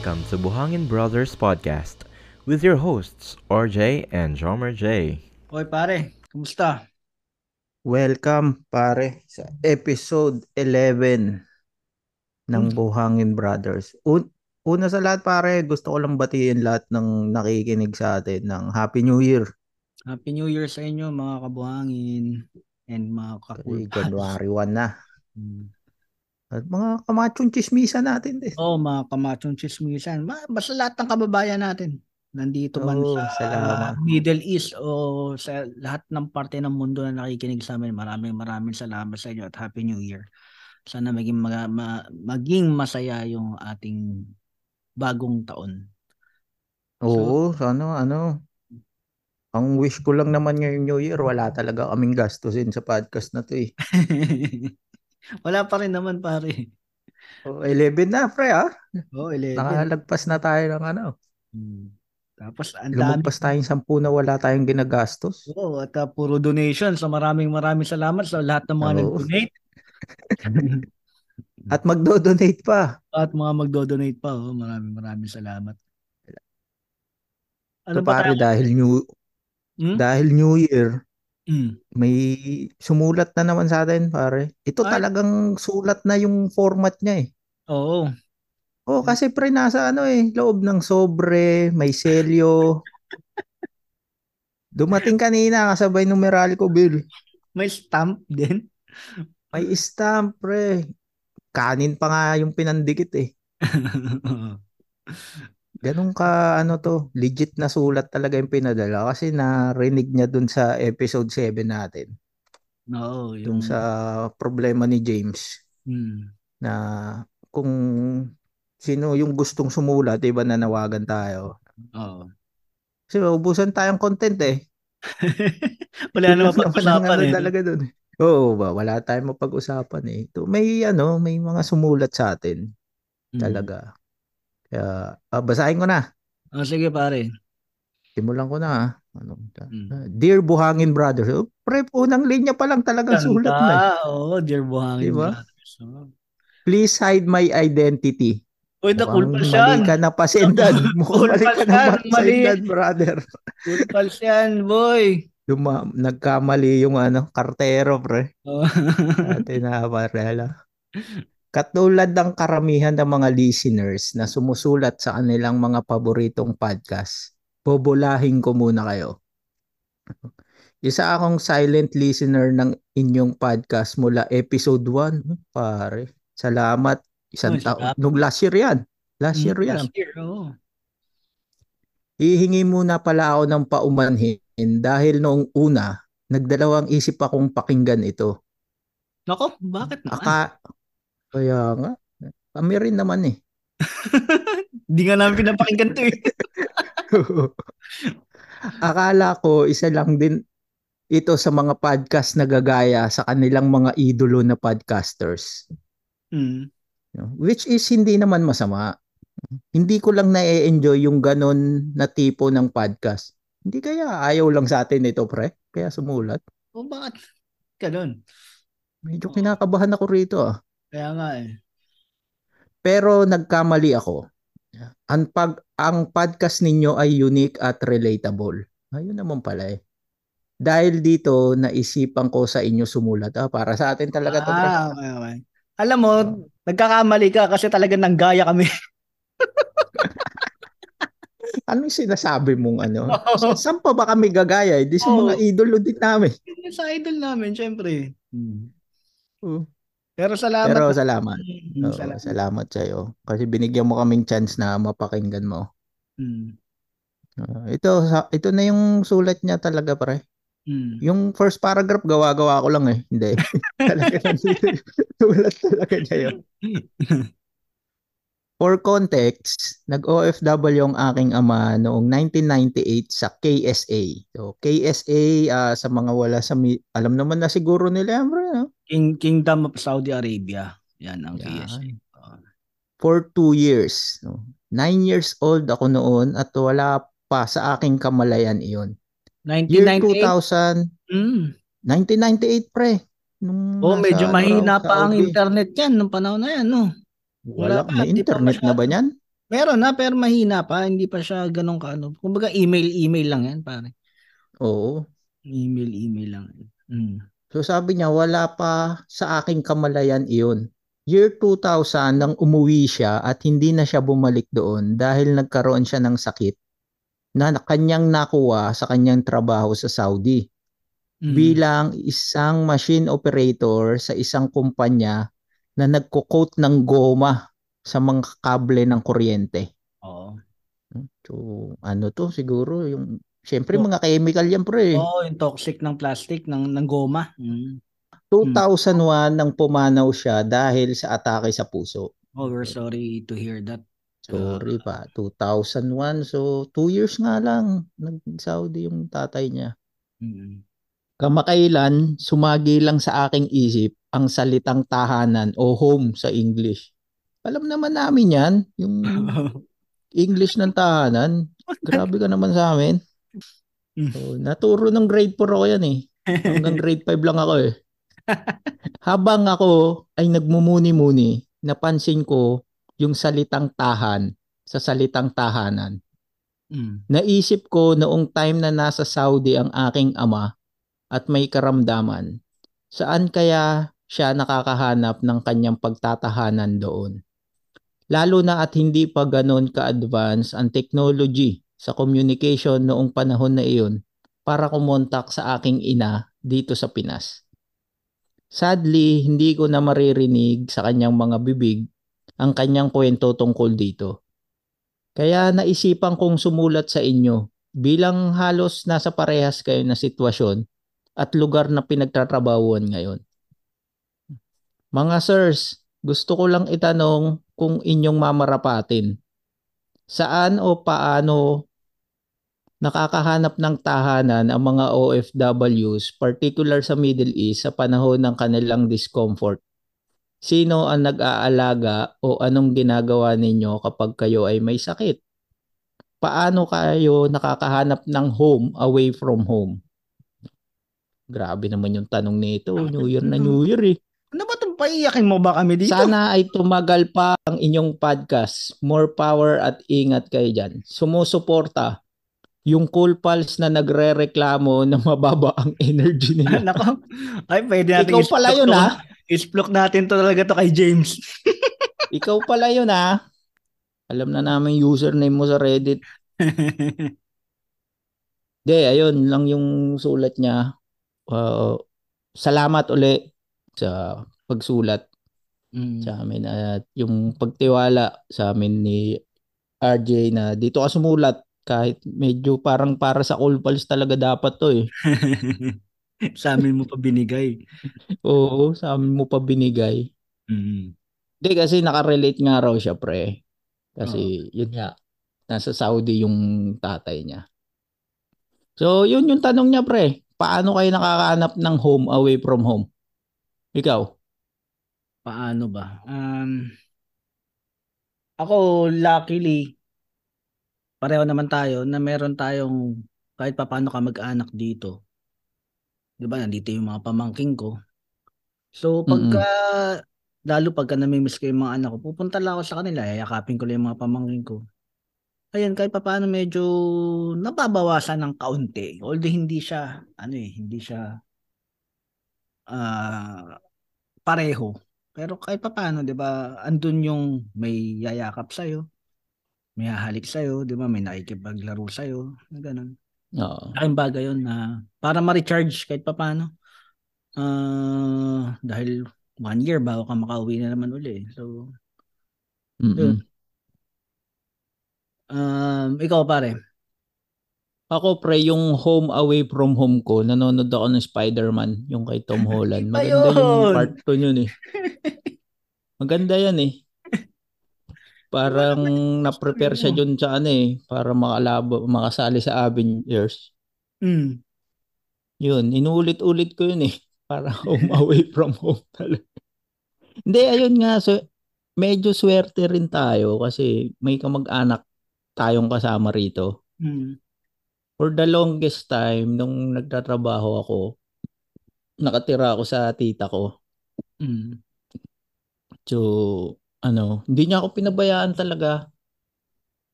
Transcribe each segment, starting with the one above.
Welcome to Buhangin Brothers Podcast with your hosts, RJ and Jomer J. Hoy pare, kumusta? Welcome pare sa episode 11 ng Hmm. Buhangin Brothers. Un- una sa lahat pare, gusto ko lang batiin lahat ng nakikinig sa atin ng Happy New Year. Happy New Year sa inyo mga kabuhangin and mga kakulpas. January 1 na. Hmm. At mga kamachong chismisa natin din. Oh, mga kamachong chismisan. Basta lahat ng kababayan natin. Nandito man Oo, sa salamat. Middle East o sa lahat ng parte ng mundo na nakikinig sa amin. Maraming maraming salamat sa inyo at Happy New Year. Sana maging, maga- ma- maging masaya yung ating bagong taon. Oo, ano, ano. Ang wish ko lang naman ngayong New Year, wala talaga kaming gastusin sa podcast na to eh. Wala pa rin naman pare. Oh, 11 na, pre ah. Oh, 11. Nakalagpas na tayo ng ano. Hmm. Tapos ang dami. Lumagpas tayong 10 na wala tayong ginagastos. Oo, at uh, puro donation. So maraming maraming salamat sa lahat ng mga Oo. nag-donate. At magdo-donate pa. at mga magdo-donate pa. Oh. Maraming maraming salamat. Ano ba pare tayo? dahil new Hmm? dahil New Year, Hmm. may sumulat na naman sa atin pare. Ito Ay. talagang sulat na yung format niya eh. Oo. Oh, kasi pre nasa ano eh, loob ng sobre, may selyo. Dumating kanina kasabay numeral ko bill. May stamp din. May stamp pre. Kanin pa nga yung pinandikit eh. Ganun ka ano to, legit na sulat talaga yung pinadala kasi narinig niya dun sa episode 7 natin. Oo, Dun yung sa problema ni James. hmm. na kung sino yung gustong sumulat, iba nanawagan tayo. Oo. Kasi ubusan tayong content eh. Wala na mapag-usapan ano eh. talaga dun. eh. Oo ba, wala tayong mapag-usapan eh. Ito, may ano, may mga sumulat sa atin Hmm. talaga. Kaya, ah, basahin ko na. Oh, sige pare. Simulan ko na. ah. Ano, Hmm. Dear Buhangin Brothers. Oh, pre, unang linya pa lang talagang sulat na. eh. Ganda. Oo, dear buhangin. Diba? brothers. Oo. Please hide my identity. Uy, the cool pals yan. mali ka na pasendan. Cool mali ka na pasendan, brother. Cool pals yan, boy. Duma, nagkamali yung ano, kartero, pre. Oh. Ate na parela. Katulad ng karamihan ng mga listeners na sumusulat sa kanilang mga paboritong podcast, bobolahin ko muna kayo. Isa akong silent listener ng inyong podcast mula episode 1. Hmm, Pare, salamat. Isang Uy, taon. Nung last year yan. Last year yan. Last year, oo. Hihingi muna pala ako ng paumanhin dahil noong una, nagdalawang isip akong pakinggan ito. Nako, bakit naman? Aka, kaya nga, kami rin naman eh. Hindi nga namin pinapakinggan to eh. Akala ko isa lang din ito sa mga podcast na gagaya sa kanilang mga idolo na podcasters. No? Which is hindi naman masama. Hindi ko lang na-enjoy yung ganon na tipo ng podcast. Hindi kaya ayaw lang sa atin ito, pre? Kaya sumulat. O bakit? Ganun. Medyo Oo. kinakabahan ako rito ah. Kaya nga eh. Pero nagkamali ako. Ang pag ang podcast ninyo ay unique at relatable. Ayun naman pala eh. Dahil dito naisipan ko sa inyo sumulat. Ah, para sa atin talaga to. Ah, okay, okay. Alam mo, nagkakamali ka kasi talagang nanggaya kami. Anong sinasabi mong ano? Sa- Saan pa ba kami gagaya? Eh? Di sa Oo. mga idolo din namin. Sa idol namin, syempre. Oo. Pero salamat. Pero salamat. Mm, Oo, salamat. salamat sa iyo. Kasi binigyan mo kaming chance na mapakinggan mo. Mm, Ah, ito ito na yung sulat niya talaga pare. mm. Yung first paragraph gawa-gawa ko lang eh. Hindi. talaga sulat talaga niya yun. For context, nag-OFW ang aking ama noong 1998 sa KSA. So, KSA, ah, sa mga wala sa, mi- alam naman na siguro nila bro. no? King, Kingdom of Saudi Arabia. Yan ang Yan. KSA. For two years. No? Nine years old ako noon at wala pa sa aking kamalayan iyon. Year 1998. 2000, Mm. 1998 pre. Nung Oh, medyo mahina pa ang internet yan nung panahon na yan, no? Wala, Wala pa, may di pa internet na ba niyan? Meron na, pero mahina pa. Hindi pa siya ganun kaano. Kumbaga email, email lang yan, pare. Oo. Email, email lang. Mm. So sabi niya, wala pa sa aking kamalayan iyon. Year 2000 nang umuwi siya at hindi na siya bumalik doon dahil nagkaroon siya ng sakit na kanyang nakuha sa kanyang trabaho sa Saudi Mm. bilang isang machine operator sa isang kumpanya na nagko-coat ng goma sa mga kable ng kuryente. Oo. So, ano to siguro yung Siyempre Oh. mga chemical yan pre. Oo, yung toxic ng plastic, ng, ng goma. Mm. 2001 nang pumanaw siya dahil sa atake sa puso. Oh, we're sorry to hear that. Sorry pa, 2001. So, two years nga lang nag-Saudi yung tatay niya. Mm. Kamakailan, sumagi lang sa aking isip ang salitang tahanan o home sa English. Alam naman namin yan, yung English ng tahanan. Grabe ka naman sa amin. So, naturo ng grade 4 ako yan eh. Hanggang grade 5 lang ako eh. Habang ako ay nagmumuni-muni, napansin ko yung salitang tahan sa salitang tahanan. Mm. Naisip ko noong time na nasa Saudi ang aking ama at may karamdaman, saan kaya siya nakakahanap ng kanyang pagtatahanan doon? Lalo na at hindi pa ganon ka-advance ang technology sa communication noong panahon na iyon para kumontak sa aking ina dito sa Pinas. Sadly, hindi ko na maririnig sa kanyang mga bibig ang kanyang kwento tungkol dito. Kaya naisipan kong sumulat sa inyo bilang halos nasa parehas kayo na sitwasyon at lugar na pinagtatrabahuan ngayon. Mga sirs, gusto ko lang itanong kung inyong mamarapatin. Saan o paano nakakahanap ng tahanan ang mga OFWs, particular sa Middle East sa panahon ng kanilang discomfort? Sino ang nag-aalaga o anong ginagawa ninyo kapag kayo ay may sakit? Paano kayo nakakahanap ng home away from home? Grabe naman yung tanong nito. New Year na New Year eh. Ano ba itong paiyakin mo ba kami dito? Sana ay tumagal pa ang inyong podcast. More power at ingat kayo dyan. Sumusuporta yung Cool Pals na nagre-reklamo na mababa ang energy nila. Nako. Ay, pwede natin Ikaw pala yun to. ha. Isplok natin to talaga to kay James. Ikaw pala yun ha. Alam na namin username mo sa Reddit. Hindi, ayun lang yung sulat niya. Uh, salamat uli sa pagsulat Mm. sa amin at yung pagtiwala sa amin ni RJ na dito ka sumulat kahit medyo parang para sa Cool Pals talaga dapat to eh. Sa amin mo pa binigay. Oo, sa amin mo pa binigay. Mm. Hindi kasi nakarelate nga raw siya pre. Kasi yun nga, nasa Saudi yung tatay niya. So yun yung tanong niya pre. Paano kayo nakakahanap ng home away from home? Ikaw? Paano ba? Um, ako, luckily, pareho naman tayo na meron tayong kahit papaano ka mag-anak dito. 'Di ba? Nandito yung mga pamangking ko. So pagka lalo pagka namimiss ko yung mga anak ko, pupunta lang ako sa kanila, yayakapin ko lang yung mga pamangking ko. Ayun, kahit papaano medyo nababawasan ng kaunti. Although hindi siya, ano eh, hindi siya ah pareho. Pero kahit papaano, 'di ba? Andun yung may yayakap sa may hahalik sa 'di ba? May nakikipaglaro sa na ganun. Oo. Laking bagay 'yun na para ma-recharge kahit papaano. Ah, dahil one year bago ka makauwi na naman uli. So, Mm-mm. um, ikaw pare. Ako pre, yung home away from home ko, nanonood ako ng Spider-Man, yung kay Tom Holland. Iba Maganda yung yun! part 2 yun eh. Maganda yan eh. Parang na-prepare siya dun sa ano eh, para makalabo, makasali sa Avengers. Mm. Yun, inulit-ulit ko yun eh. Para home away from home talaga. Hindi, ayun nga, so, medyo swerte rin tayo kasi may kamag-anak tayong kasama rito. Mm. For the longest time, nung nagtatrabaho ako, nakatira ako sa tita ko. Mm. So, ano, hindi niya ako pinabayaan talaga.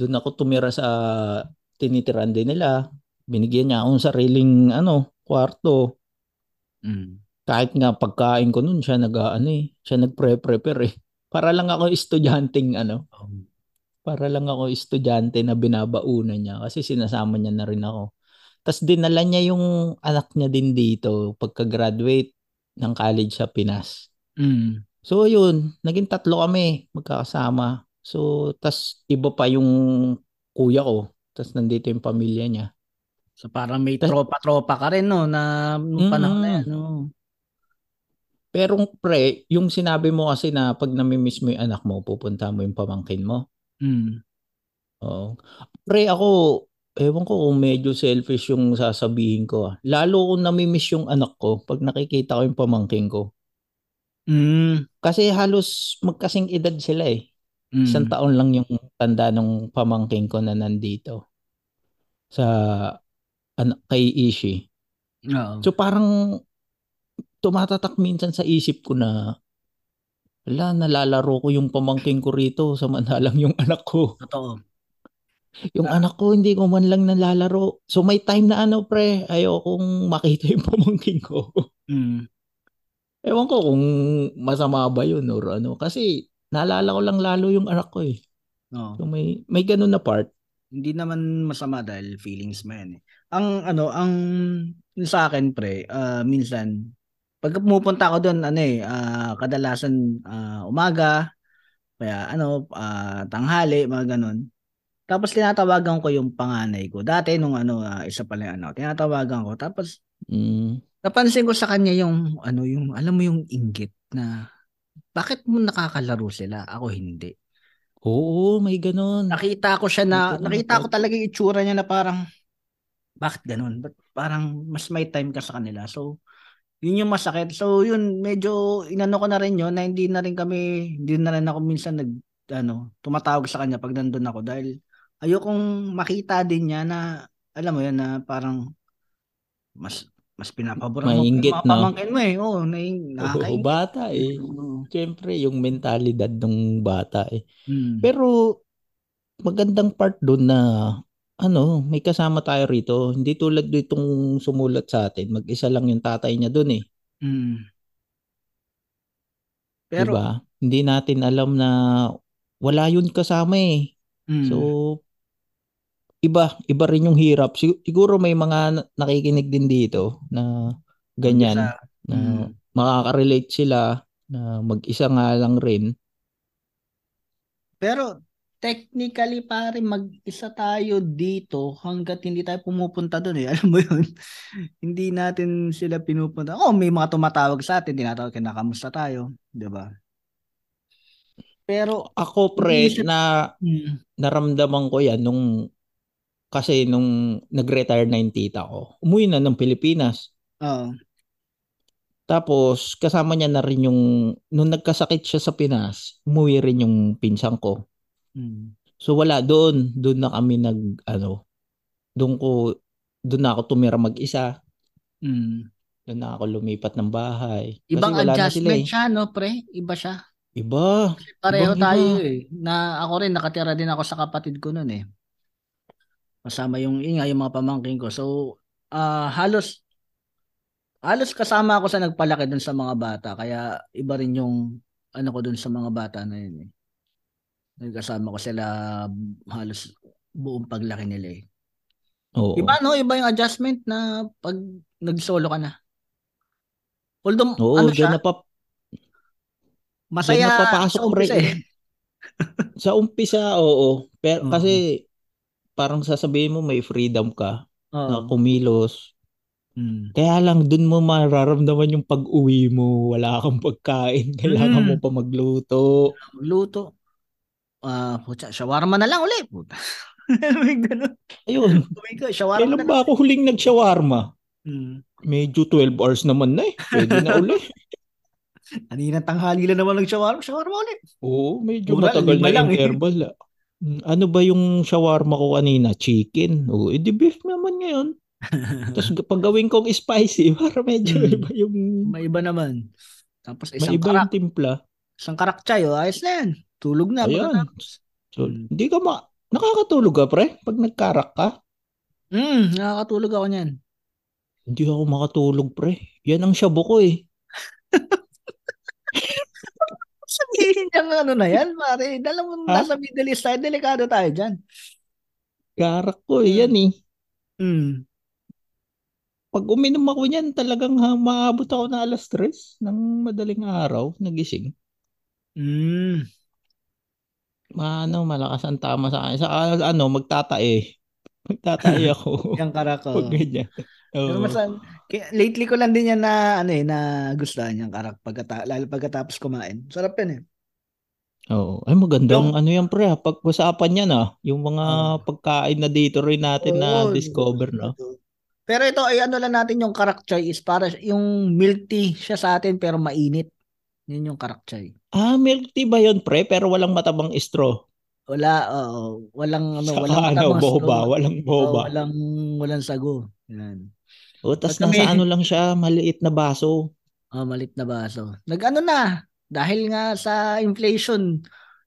Doon ako tumira sa tinitiran din nila. Binigyan niya akong sariling ano, kwarto. Mm. Kahit nga pagkain ko noon siya nag ano eh, siya nagpre-prepare eh. Para lang ako estudyanteng ano, Um, para lang ako estudyante na binabaunan niya kasi sinasama niya na rin ako. Tapos dinala niya yung anak niya din dito pagka-graduate ng college sa Pinas. mm. So yun, naging tatlo kami magkakasama. So tas iba pa yung kuya ko. Tas nandito yung pamilya niya. So parang may Tas- tropa-tropa ka rin no na nung panahon na Mm-mm. yan. No? Pero pre, yung sinabi mo kasi na pag namimiss mo yung anak mo, pupunta mo yung pamangkin mo. Mm. Oo. Pre, ako, ewan ko kung medyo selfish yung sasabihin ko. ah. Lalo kung namimiss yung anak ko pag nakikita ko yung pamangkin ko. Mm. Kasi halos magkasing edad sila eh. Mm. Isang taon lang yung tanda ng pamangkin ko na nandito sa anak kay Ishi. Oo. So parang tumatatak minsan sa isip ko na wala, nalalaro ko yung pamangkin ko rito samantalang yung anak ko. Totoo. Yung anak ko hindi ko man lang nalalaro. So may time na ano pre, ayokong makita yung pamangkin ko. Mm. Ewan ko kung masama ba yun or ano. Kasi naalala ko lang lalo yung anak ko eh. Oo. So may, may ganun na part. Hindi naman masama dahil feelings mo yan eh. Ang ano, ang sa akin pre, ah, minsan pag pumupunta ako doon, ano eh, ah, kadalasan ah, umaga, kaya ano, ah, tanghali, mga ganun. Tapos tinatawagan ko yung panganay ko. Dati nung ano, ah, isa pala yung ano, tinatawagan ko. Tapos Mm. napansin ko sa kanya yung ano, yung alam mo yung inggit na bakit mo nakakalaro sila? Ako hindi. Oo, may ganun. Nakita ko siya na, ganun nakita na ko talaga yung itsura niya na parang, bakit ganun? Parang mas may time ka sa kanila? So, yun yung masakit. So, yun, medyo inano ko na rin yun na hindi na rin kami, hindi na rin ako minsan nag, ano, tumatawag sa kanya pag nandun ako dahil ayokong makita din niya na, alam mo yan, na parang mas mas pinapaboran mo mga no? pamangkin mo eh. Oo, na, Oo, nakakaingit. bata eh. Oo. Siyempre, yung mentalidad ng bata eh. Mm. Pero magandang part doon na ano, may kasama tayo rito. Hindi tulad ditong sumulat sa atin. Mag-isa lang yung tatay niya doon eh. Mm. 'Di Pero, ba? Hindi natin alam na wala yun kasama eh. mm, So, iba, iba rin yung hirap. Sig- Siguro may mga na- nakikinig din dito na ganyan, mag-isa. na Mm. makaka-relate sila na mag-isa nga lang rin. Pero technically pare mag-isa tayo dito hanggat hindi tayo pumupunta doon eh. Alam mo yun? hindi natin sila pinupunta. Oh, may mga tumatawag sa atin, tinatawag kinakamusta tayo, 'di ba? Pero Ako pre, Iniisip- na mm, naramdaman ko yan nung kasi nung nag-retire na yung tita ko, umuwi na ng Pilipinas. oh, Tapos kasama niya na rin yung, nung nagkasakit siya sa Pinas, umuwi rin yung pinsang ko. Mm, So wala doon, doon na kami nag, ano, doon ko, doon na ako tumira mag-isa. mm. Doon na ako lumipat ng bahay. Kasi Ibang sila adjustment eh. siya, no, pre? Iba siya. Iba. Pareho Ibang-iba. tayo eh. Na ako rin nakatira din ako sa kapatid ko noon eh. Kasama yung yun nga, yung mga pamangkin ko. So, ah halos halos kasama ako sa nagpalaki dun sa mga bata. Kaya iba rin yung ano ko dun sa mga bata na yun eh. Nagkasama ko sila halos buong paglaki nila eh. Oo. Iba no, iba yung adjustment na pag nag-solo ka na. Although Oo, ano siya, na pa, masaya dyan na papasok, sa umpisa pre. eh. sa umpisa, oo. Pero Oo. kasi parang sasabihin mo may freedom ka na Oo. kumilos. Mm. Kaya lang dun mo mararamdaman yung pag-uwi mo, wala kang pagkain, kailangan Mm. mo pa magluto. Magluto. Ah, putya, shawarma na lang ulit. May. Ayun, shawarma kailan na lang. ba ako huling nag-shawarma? Hmm. Medyo 12 hours naman na eh. Pwede na uli. Kanina tanghali lang naman nag-shawarma. Shawarma ulit. Oo, medyo Mura, matagal na lang eh. interval. ah. Mm, Ano ba yung shawarma ko kanina? Chicken. Oo, edi beef naman ngayon. Tapos pag gawin kong spicy, para medyo Mm. iba yung May iba naman. Tapos may isang iba karak, yung timpla. isang karak chay, oh, ayos na yan. Tulog na. Ayan. So, hindi ka ma Nakakatulog ka, pre? Pag nagkarak ka? Mm, nakakatulog ako niyan. Hindi ako makatulog, pre. Yan ang shabu ko eh. Sabihin niya ano na yan, pare. Alam mo, Ha? nasa Middle East tayo, delikado tayo dyan. Karak ko eh, yan eh. Mm. Pag uminom ako niyan, talagang ha, maabot ako na alas 3 ng madaling araw, nagising. Mm. Ano, malakas ang tama sa akin. Sa ah, ano, magtatae. Magtatae ako. Yung karako. Pag ganyan. Pero Oo. mas, lately ko lang din yan na, ano eh, na gustuhan yung karak pagkata, lalo pagkatapos kumain. Sarap yan eh. Oo. Ay, magandang ano yan, pre. ha, Pag-usapan yan ah. Yung mga Oo. pagkain na dito rin natin na Oo, discover, no? Pero ito ay ano lang natin yung karak choy is para yung milk tea siya sa atin pero mainit. Yun yung karak choy. Ah, milk tea ba yun, pre? Pero walang matabang straw. Wala, oo. Walang, ano, Saka, walang ano, matabang boba, straw. Walang boba. Oo, walang, walang sago. Yan. O, tas But nasa kami, ano lang siya, maliit na baso. Oh, maliit na baso. Nag-ano na, dahil nga sa inflation,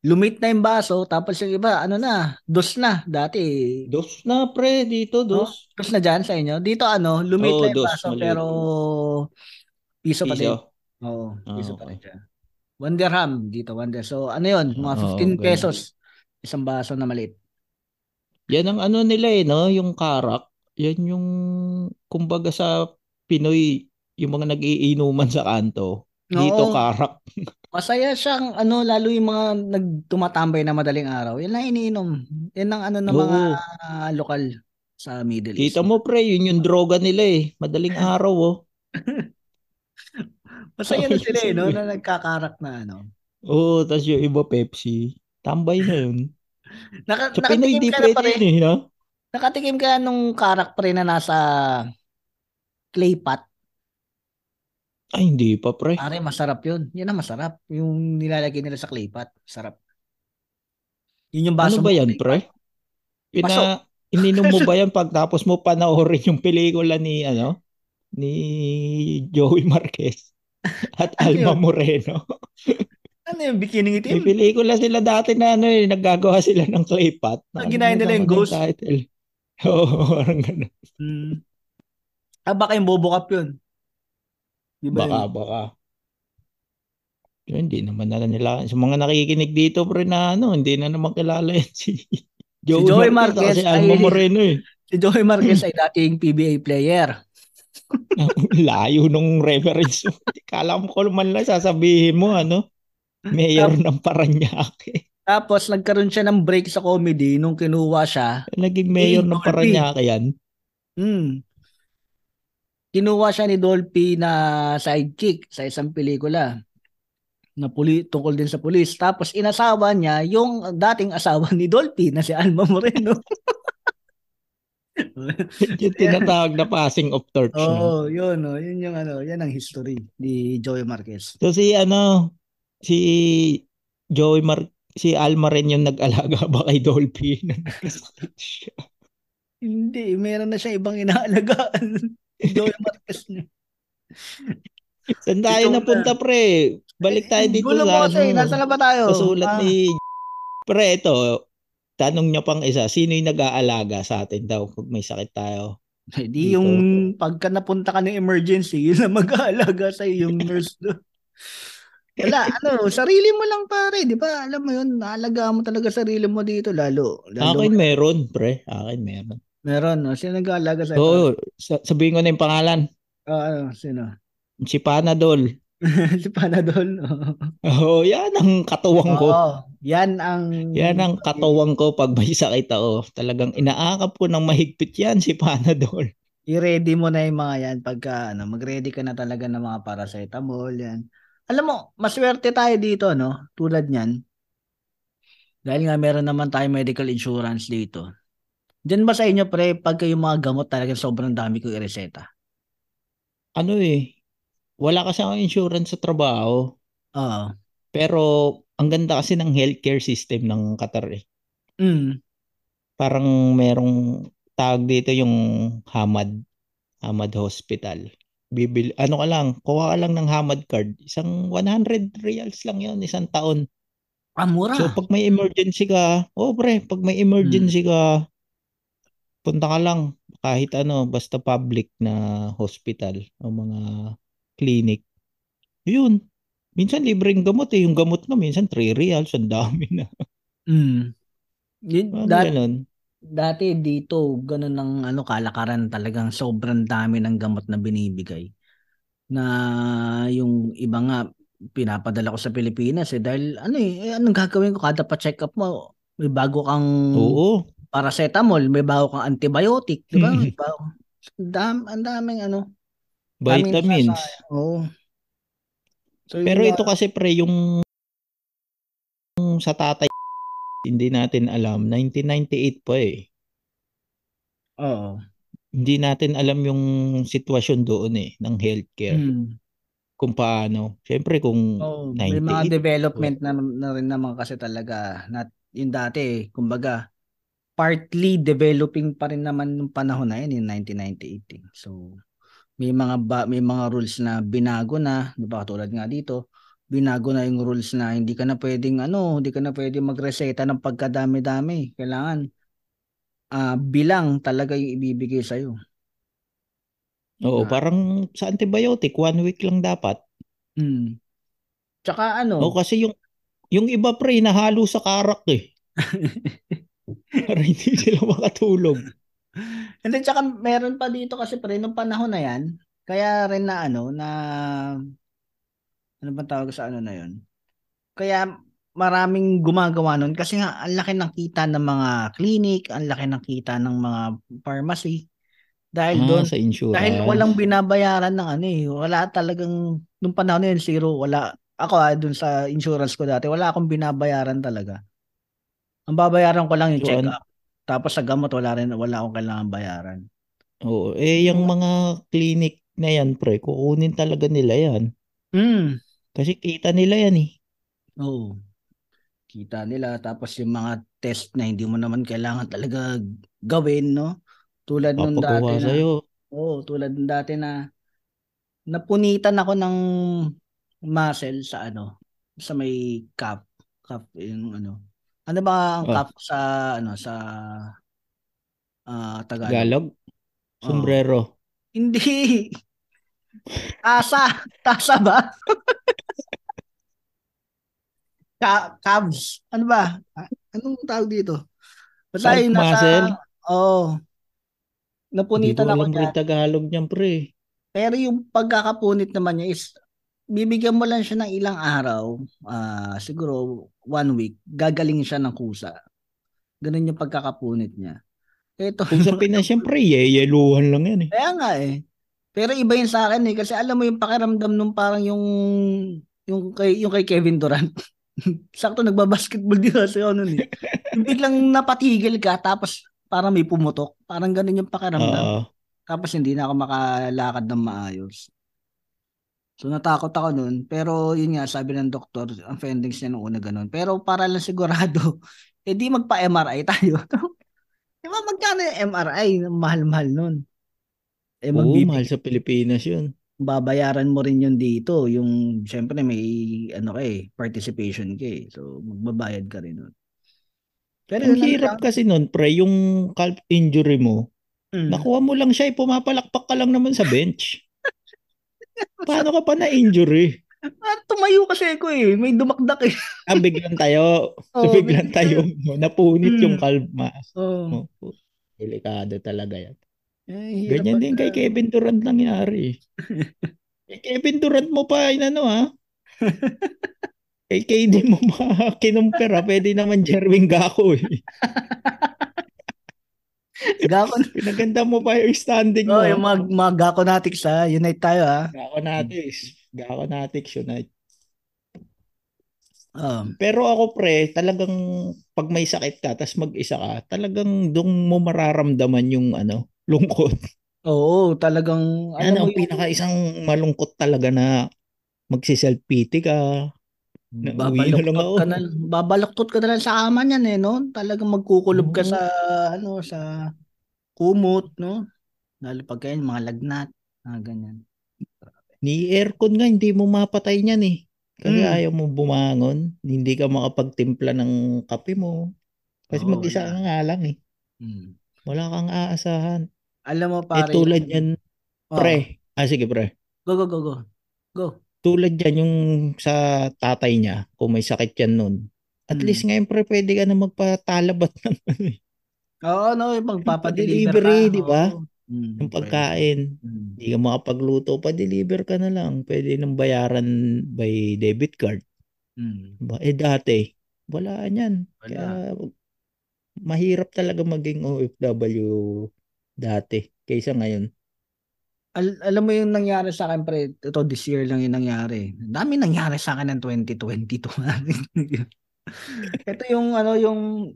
lumit na yung baso, tapos yung iba, ano na, dos na dati. Dos na, pre, dito, dos. Oh, dos na dyan sa inyo. Dito, ano, lumit oh, na yung dos, baso, maliit. pero piso pa rin. Oo, piso oh, pa ah, rin okay. 1 dirham dito, 1 dirham. So ano 'yon? Mga ah, 15 oh, okay. pesos isang baso na maliit. Yan ang ano nila eh, no? Yung karak. Yan yung kumbaga sa Pinoy, yung mga nagiinuman sa kanto. Oo. Dito karak. masaya siyang ano lalo yung mga nagtumatambay na madaling araw. Yan lang iniinom. Yan ang ano ng Oo. mga uh, lokal sa Middle East. Kita mo pre, yun yung droga nila eh. Madaling araw oh. Masaya na sila eh, no? Na nagkakarak na ano. Oo, tas yung iba Pepsi. Tambay na yun. Naka, Sa Pinoy nakatikim di pwede yun eh, no? Nakatikim ka nung karak pre na nasa clay pot. Ay, hindi pa pre. Pare, masarap yun. Yan ang masarap. Yung nilalagay nila sa clay pot. Sarap. Yun yung baso Ano ba yan pre? Pina, ininom mo ba yan pagtapos mo panoorin yung pelikula ni, ano? Ni Joey Marquez at Ano Alma yun? Moreno. Ano yung bikini May itim? pelikula sila dati na ano eh, naggagawa sila ng clay pot. Ah, ginaya nila yung ghost? na title. Oo, parang ganun. Hmm. Ah, baka yung Bobo Cup yun. Di ba Baka, yun? baka. Yun, hindi naman na nila. Sa mga nakikinig dito, pre, na ano, hindi na naman kilala yan si Joey, Joey Marquez, Marquez si Alma ay- Moreno eh. Si Joey Marquez ay dating PBA player. Layo nung reference mo. Kala mo ko man lang sasabihin mo, ano, mayor ng Paranaque. Tapos nagkaroon siya ng break sa comedy nung kinuha siya. Naging mayor ng. Paranaque yan. Hmm. Kinuha siya ni Dolphy na sidekick sa isang pelikula na puli tungkol din sa pulis. Tapos inasawa niya yung dating asawa ni Dolphy na si Alma Moreno. yung tinatawag na passing of torch. no? Oo, oh, yun, oh, yun yung ano, yan ang history ni Joey Marquez. So si ano, si Joey Mar si Alma rin yung nag-alaga ba kay Dolphy na siya. Hindi, meron na siya ibang inaalagaan. Joey Marquez niya. Saan tayo Ikaw napunta pre? Balik tayo dito Gulo sa mo kasi, ano, nasa na ba tayo? sa sulat Ah, ni Pre, ito, tanong niya pang isa, sino yung nag-aalaga sa atin daw pag may sakit tayo? Hindi yung pagka napunta ka ng emergency, yun ang mag-aalaga sa yung nurse doon. Wala, ano, sarili mo lang pare, di ba? Alam mo yun, naalaga mo talaga sarili mo dito, lalo. lalo Akin meron, pre. Akin meron. meron, no? Sino nag-aalaga sa Oo, sa- sabihin ko na yung pangalan. Ah, ano, sino? Si Panadol. si Panadol. Oo, Oo, yan ang katuwang ko. Oo, yan ang... Yan ang katuwang ko pag may sakit ako. Talagang inaakap ko ng mahigpit yan si Panadol. I-ready mo na yung mga yan pagka ano, mag-ready ka na talaga ng mga paracetamol yan. Alam mo, maswerte tayo dito, no? Tulad niyan. Dahil nga meron naman tayo medical insurance dito. Diyan ba sa inyo, pre, pagka yung mga gamot talagang sobrang dami ko i-reseta? Ano eh, wala kasi ako insurance sa trabaho. Oo. Pero ang ganda kasi ng healthcare system ng Qatar eh. Mm. Parang merong tawag dito yung Hamad. Hamad Hospital. Bibil, ano ka lang, kuha ka lang ng Hamad card. Isang 100 reals lang yon isang taon. Ah, mura. So pag may emergency ka, oh pre, pag may emergency Hmm. ka, punta ka lang kahit ano, basta public na hospital o mga clinic. Yun. Minsan libreng gamot eh. Yung gamot nga minsan 3 reals, ang dami na. Mm. Yun, Ano dat- ganun? dati dito, ganun ang ano, kalakaran talagang sobrang dami ng gamot na binibigay. Na yung iba nga, pinapadala ko sa Pilipinas eh. Dahil ano eh, eh, anong gagawin ko? Kada pa-check up mo, may bago kang Oo. paracetamol, may bago kang antibiotic, di ba? Bago. Ang dam, ang daming ano. Daming Vitamins. nasasayang. Oo. So, Pero yun ito kasi pre, yung yung sa tatay, hindi natin alam. 1998 pa eh. Oo. Hindi natin alam yung sitwasyon doon eh, ng healthcare. Mm. Kung paano. Siyempre kung Oh, may mga 98, development na, na rin naman kasi talaga na yung dati eh, kumbaga partly developing pa rin naman nung panahon na yun in 1998. eh. So may mga ba, may mga rules na binago na, 'di ba? Katulad nga dito, binago na yung rules na hindi ka na pwedeng ano, hindi ka na pwedeng magreseta ng pagkadami-dami. Kailangan ah bilang talaga yung ibibigay sa iyo. Oo, Na- parang sa antibiotic, one week lang dapat. Mm. Tsaka ano, O kasi yung yung iba pre, nahalo sa karak eh. Para hindi sila makatulog. And then tsaka meron pa dito kasi pre nung panahon na yan, kaya rin na ano na ano bang tawag sa ano na yon? Kaya maraming gumagawa nun kasi nga ang laki ng kita ng mga clinic, ang laki ng kita ng mga pharmacy. Dahil Ah, doon, sa insurance. dahil walang binabayaran ng ano eh, wala talagang nung panahon na yun zero, wala ako ah, dun sa insurance ko dati, wala akong binabayaran talaga. Ang babayaran ko lang yung So, check an- up. Tapos sa gamot wala rin wala akong kailangan bayaran. Oo, eh yung mga clinic na yan pre, kukunin talaga nila yan. Mm. Kasi kita nila yan eh. Oo. Kita nila tapos yung mga test na hindi mo naman kailangan talaga gawin, no? Tulad nung dati na sa'yo. Oo, tulad nung dati na napunitan ako ng muscle sa ano, sa may cup, cup yung ano. Ano ba ang Oh. cup sa ano sa ah Tagalog? Tagalog. Sombrero. Hindi. Tasa, tasa ba? Ka calves. Ano ba? Ah, Anong tawag dito? Basta yung nasa? Oo. Hindi ko Napunitan ako alam dyan. rin Tagalog niyan pre. Pero yung pagkakapunit naman niya is bibigyan mo lang siya ng ilang araw, ah siguro one week, gagaling siya ng kusa. Ganun yung pagkakapunit niya. Ito, Kung sa Pinas, siyempre, yeyeluhan lang yan eh. kaya nga eh. Pero iba yun sa akin eh, kasi alam mo yung pakiramdam nung parang yung yung kay yung kay Kevin Durant. Sakto nagba-basketball din kasi ako noon eh. Biglang napatigil ka tapos parang may pumutok. Parang ganun yung pakiramdam. Oo. Tapos hindi na ako makalakad ng maayos. So natakot ako nun. Pero yun nga, sabi ng doktor, ang findings niya nung una ganun. Pero para lang sigurado, eh di magpa-MRI tayo. Di ba magkano yung MRI? Mahal-mahal nun. Eh Oo, magbibig, mahal sa Pilipinas yun. babayaran mo rin yun dito. Yung, syempre may, ano ka eh, participation ka eh. So magbabayad ka rin nun. Pero Ang hirap lang. kasi nun, pre, yung calf injury mo, Mm. nakuha mo lang siya, eh, pumapalakpak ka lang naman sa bench. Paano ka pa na-injury? Ah, tumayo kasi ako eh. May dumakdak eh. Ah, biglang tayo. Oo, biglang biglang. tayo. Napunit Mm. yung calf mass. Oh. Oh, delikado talaga yan. Eh, hirap Ganyan din pagka- kay Kevin Durant nangyari. kay Kevin Durant mo pa, inano ha? kay KD mo pa kinumpera, pwede naman Jerwin Gako eh. Gakon. Pinaganda mo pa yung standing mo. Oh, ah. yung mga, mga Gakonatics ha. Unite tayo ha. Gako Natics. Gako Natics yun. ay. Um, Pero ako pre, talagang pag may sakit ka, tas mag-isa ka, talagang doon mo mararamdaman yung ano, lungkot. oo, talagang mo ang yung pinaka isang malungkot talaga na magsiself-pity ka. Uwi na lang babaluktot ako. ka na, babaluktot ka na lang sa ama niyan eh, no? Talagang magkukulob ka sa, ano, sa kumot, no? Lalo pag kayo, mga lagnat, ah, ganyan. Ni aircon nga, hindi mo mapatay niyan eh. Kasi Mm. ayaw mo bumangon, hindi ka makapagtimpla ng kape mo. Kasi Oo, mag-isa ka nga lang eh. Mm. Wala kang aasahan. Alam mo Eh pare, tulad yung- yan, oh, pre. Ah, sige pre. go, go, go, go. Go. Tulad yan yung sa tatay niya, kung may sakit yan nun. At Mm. least ngayon pre, pwede ka na magpatalabat ng ano eh, Oo, no, yung magpapadeliver di ba? Mm, ng pwede. pagkain. Mm. Hindi ka makapagluto, pa-deliver ka na lang. Pwede nang bayaran by debit card. Mm. Ba? Eh dati, wala yan. Wala. Kaya mahirap talaga maging OFW dati kaysa ngayon. Al- alam mo yung nangyari sa akin pre, ito this year lang yung nangyari. Dami nangyari sa akin ng 2022. ito yung ano yung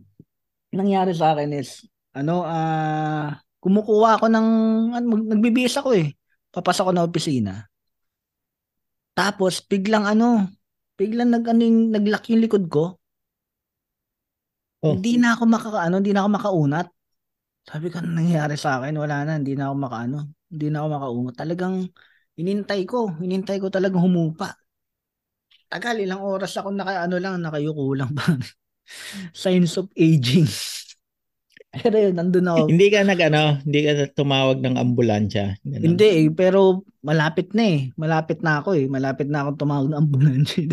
nangyari sa akin is ano ah kumukuha ako ng ano, mag- nagbibihis ako eh. Papasok ako na opisina. Tapos biglang ano, biglang nag ano yung naglock yung likod ko. Oh. Hindi na ako makakaano, hindi na ako makaunat. Sabi ko, ano nangyayari sa akin? Wala na, hindi na ako makaano. Hindi na ako makaunat. Talagang inintay ko, inintay ko talagang humupa. Tagal, ilang oras ako naka ano lang, nakayuko lang pa. Signs of aging. Pero yun, nandun ako. Hindi ka nag ano, hindi ka tumawag ng ambulansya. Ganun. Hindi eh, pero malapit na eh. Malapit na ako eh. Malapit na ako tumawag ng ambulansya.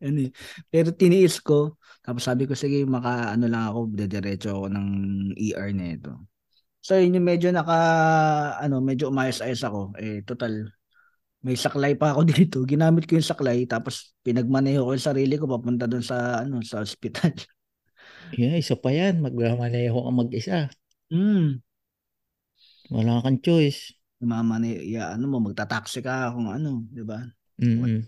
Ano eh. Pero tiniis ko. Tapos sabi ko, sige, maka ano lang ako, dediretso ako ng ER na ito. So yun yung medyo naka, ano, medyo umayos-ayos ako. Eh, total, may saklay pa ako dito. Ginamit ko yung saklay, tapos pinagmaneho ko yung sarili ko papunta doon sa, ano, sa hospital. Yeah, isa pa yan. Magmamaneho ka mag-isa. Hmm. Wala kang choice. Mamane, ya, ano mo, magta-taxi ka kung ano, di ba? Mm-mm.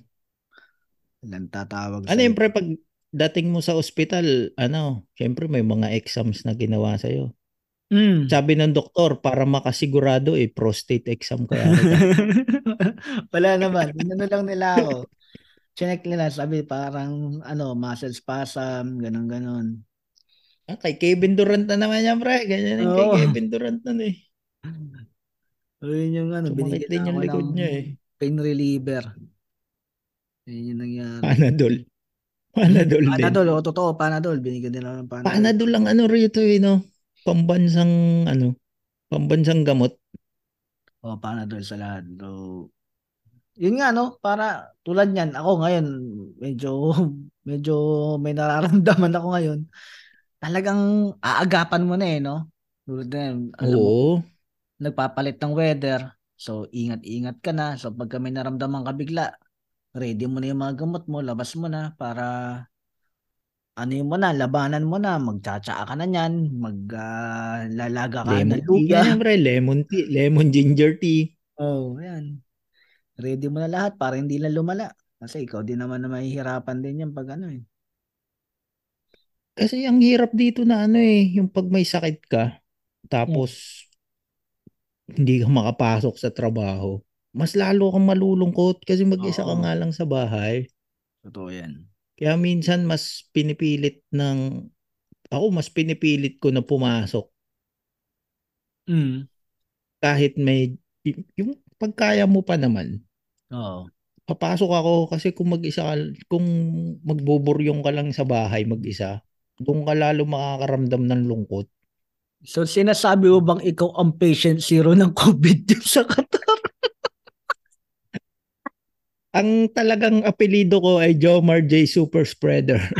Ilan tatawag Ano yung pre, pag dating mo sa ospital, ano, syempre may mga exams na ginawa sa'yo. Mm. Sabi ng doktor, para makasigurado eh, prostate exam kaya. Wala naman. Inano lang nila ako. Chinek nila, sabi parang ano, muscle spasm, ganun ganon. ah, kay Kevin Durant na naman yan, pre. Ganyan yung kay. Kevin Durant nun eh. Ayun yung ano, Sumakit binigyan din yung likod niya eh. pain reliever. Ayun yung nangyari. Panadol. Panadol din. Panadol, o totoo, Panadol. Binigyan din ako ng Panadol. Panadol lang ano rito eh, no? Pambansang, ano, pambansang gamot. O, Panadol sa lahat. So, yun nga, no? Para, tulad niyan, ako ngayon, medyo, medyo may nararamdaman ako ngayon. Talagang aagapan mo na eh, no? Tulad na yan, alam mo, Oo. nagpapalit ng weather. So, ingat-ingat ka na. So, pagka may naramdaman ka bigla, ready mo na yung mga gamot mo, labas mo na para ano mo na, labanan mo na, magtsatsaa ka na niyan, maglalaga ka Lemon tea luya. yan, pre. Lemon tea. Lemon ginger tea. Oh, yan. Ready mo na lahat para hindi na lumala. Kasi ikaw din naman na mahihirapan din yan pag ano eh. Kasi ang hirap dito na ano eh, yung pag may sakit ka, tapos hindi ka makapasok sa trabaho, mas lalo kang malulungkot kasi mag-isa ka Oo. nga lang sa bahay. Totoo yan. Kaya minsan mas pinipilit ng, ako mas pinipilit ko na pumasok Mm. kahit may, yung pagkaya mo pa naman, Oo. papasok ako kasi kung mag-isa ka, kung magbuburyong ka lang sa bahay mag-isa, doon ka lalo makakaramdam ng lungkot. So sinasabi mo bang ikaw ang patient zero ng COVID sa Qatar? Ang talagang apelido ko ay Jomar J. Super Spreader.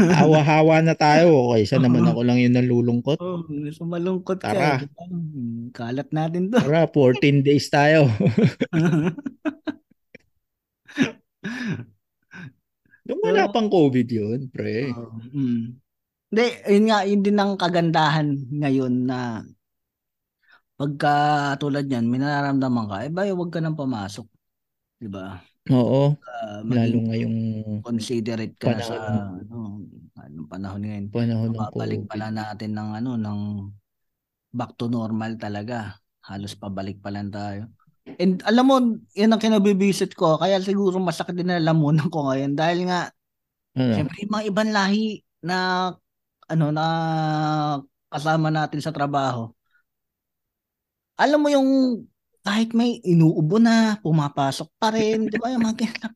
Hawa-hawa na tayo. Okay, isa naman ako lang yung nalulungkot. Oh, so malungkot ka. Tara. eh. Hmm, Kalat natin to. Tara, 14 days tayo. Yung wala So- pang COVID yun, pre. Oo, mm. Hindi, yun nga, yun din ang kagandahan ngayon na pagka tulad yan, may nararamdaman ka, eh ba, huwag ka nang pamasok. Di ba? Oo, Uh, lalo ngayong considerate ka na sa panahon. ano, anong panahon ngayon. panahon ng Pabalik COVID. pala natin ng ano, ng back to normal talaga. Halos pabalik pa lang tayo. And alam mo, yun ang kinabibisit ko. Kaya siguro masakit din na lamunan ko ngayon. Dahil nga, Ano? Siyempre, yung mga ibang lahi na ano na kasama natin sa trabaho. Alam mo yung kahit may inuubo na, pumapasok pa rin, di ba? Yung mga.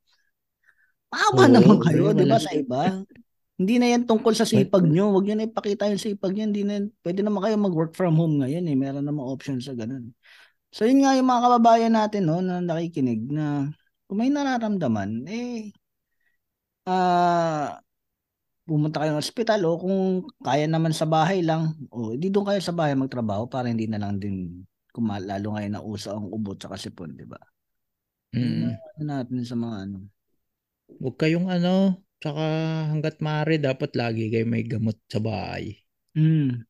Maawa Oo, naman kayo, di ba, sa iba? Hindi na yan tungkol sa sipag nyo. Huwag nyo na ipakita yung sipag nyo. Hindi na, pwede naman kayo mag-work from home ngayon eh. Meron namang option sa ganun. So yun nga yung mga kababayan natin no, na nakikinig na kung may nararamdaman, eh, ah, pumunta kayo ng ospital o kung kaya naman sa bahay lang, o di doon kayo sa bahay magtrabaho para hindi na lang din kung lalo ngayon na uso ang ubo at sipon, di ba? Mm. ano natin sa mga ano. Huwag kayong ano, tsaka hanggat maaari dapat lagi kayo may gamot sa bahay. Mm.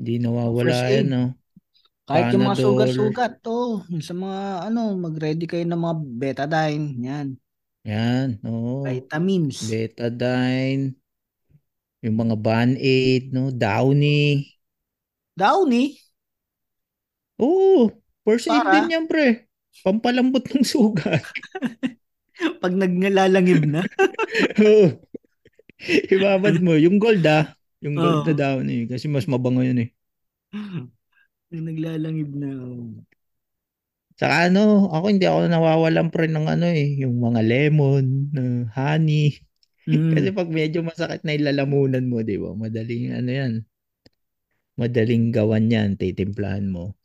Hindi nawawala yan, no? Kahit yung mga Panadol. sugat-sugat, to, yung sa mga ano, mag-ready kayo ng mga betadine, yan, Yan, oo. vitamins. Betadine, yung mga Band-Aid, no? Downy. Downy, Oo, first aid Para? din yan, pre. Pampalambot ng sugat. pag nagnalalangib na. Oo. Ibabad mo. Yung gold, ah. Yung gold Oo. na Downy. Kasi mas mabango yun, eh. Pag naglalangib na. oh. Saka ano, ako hindi ako nawawalan pre ng ano eh, yung mga lemon, uh, honey. Mm. Kasi pag medyo masakit na ilalamunan mo, di ba? Madaling ano yan. Madaling gawan yan, titimplahan mo.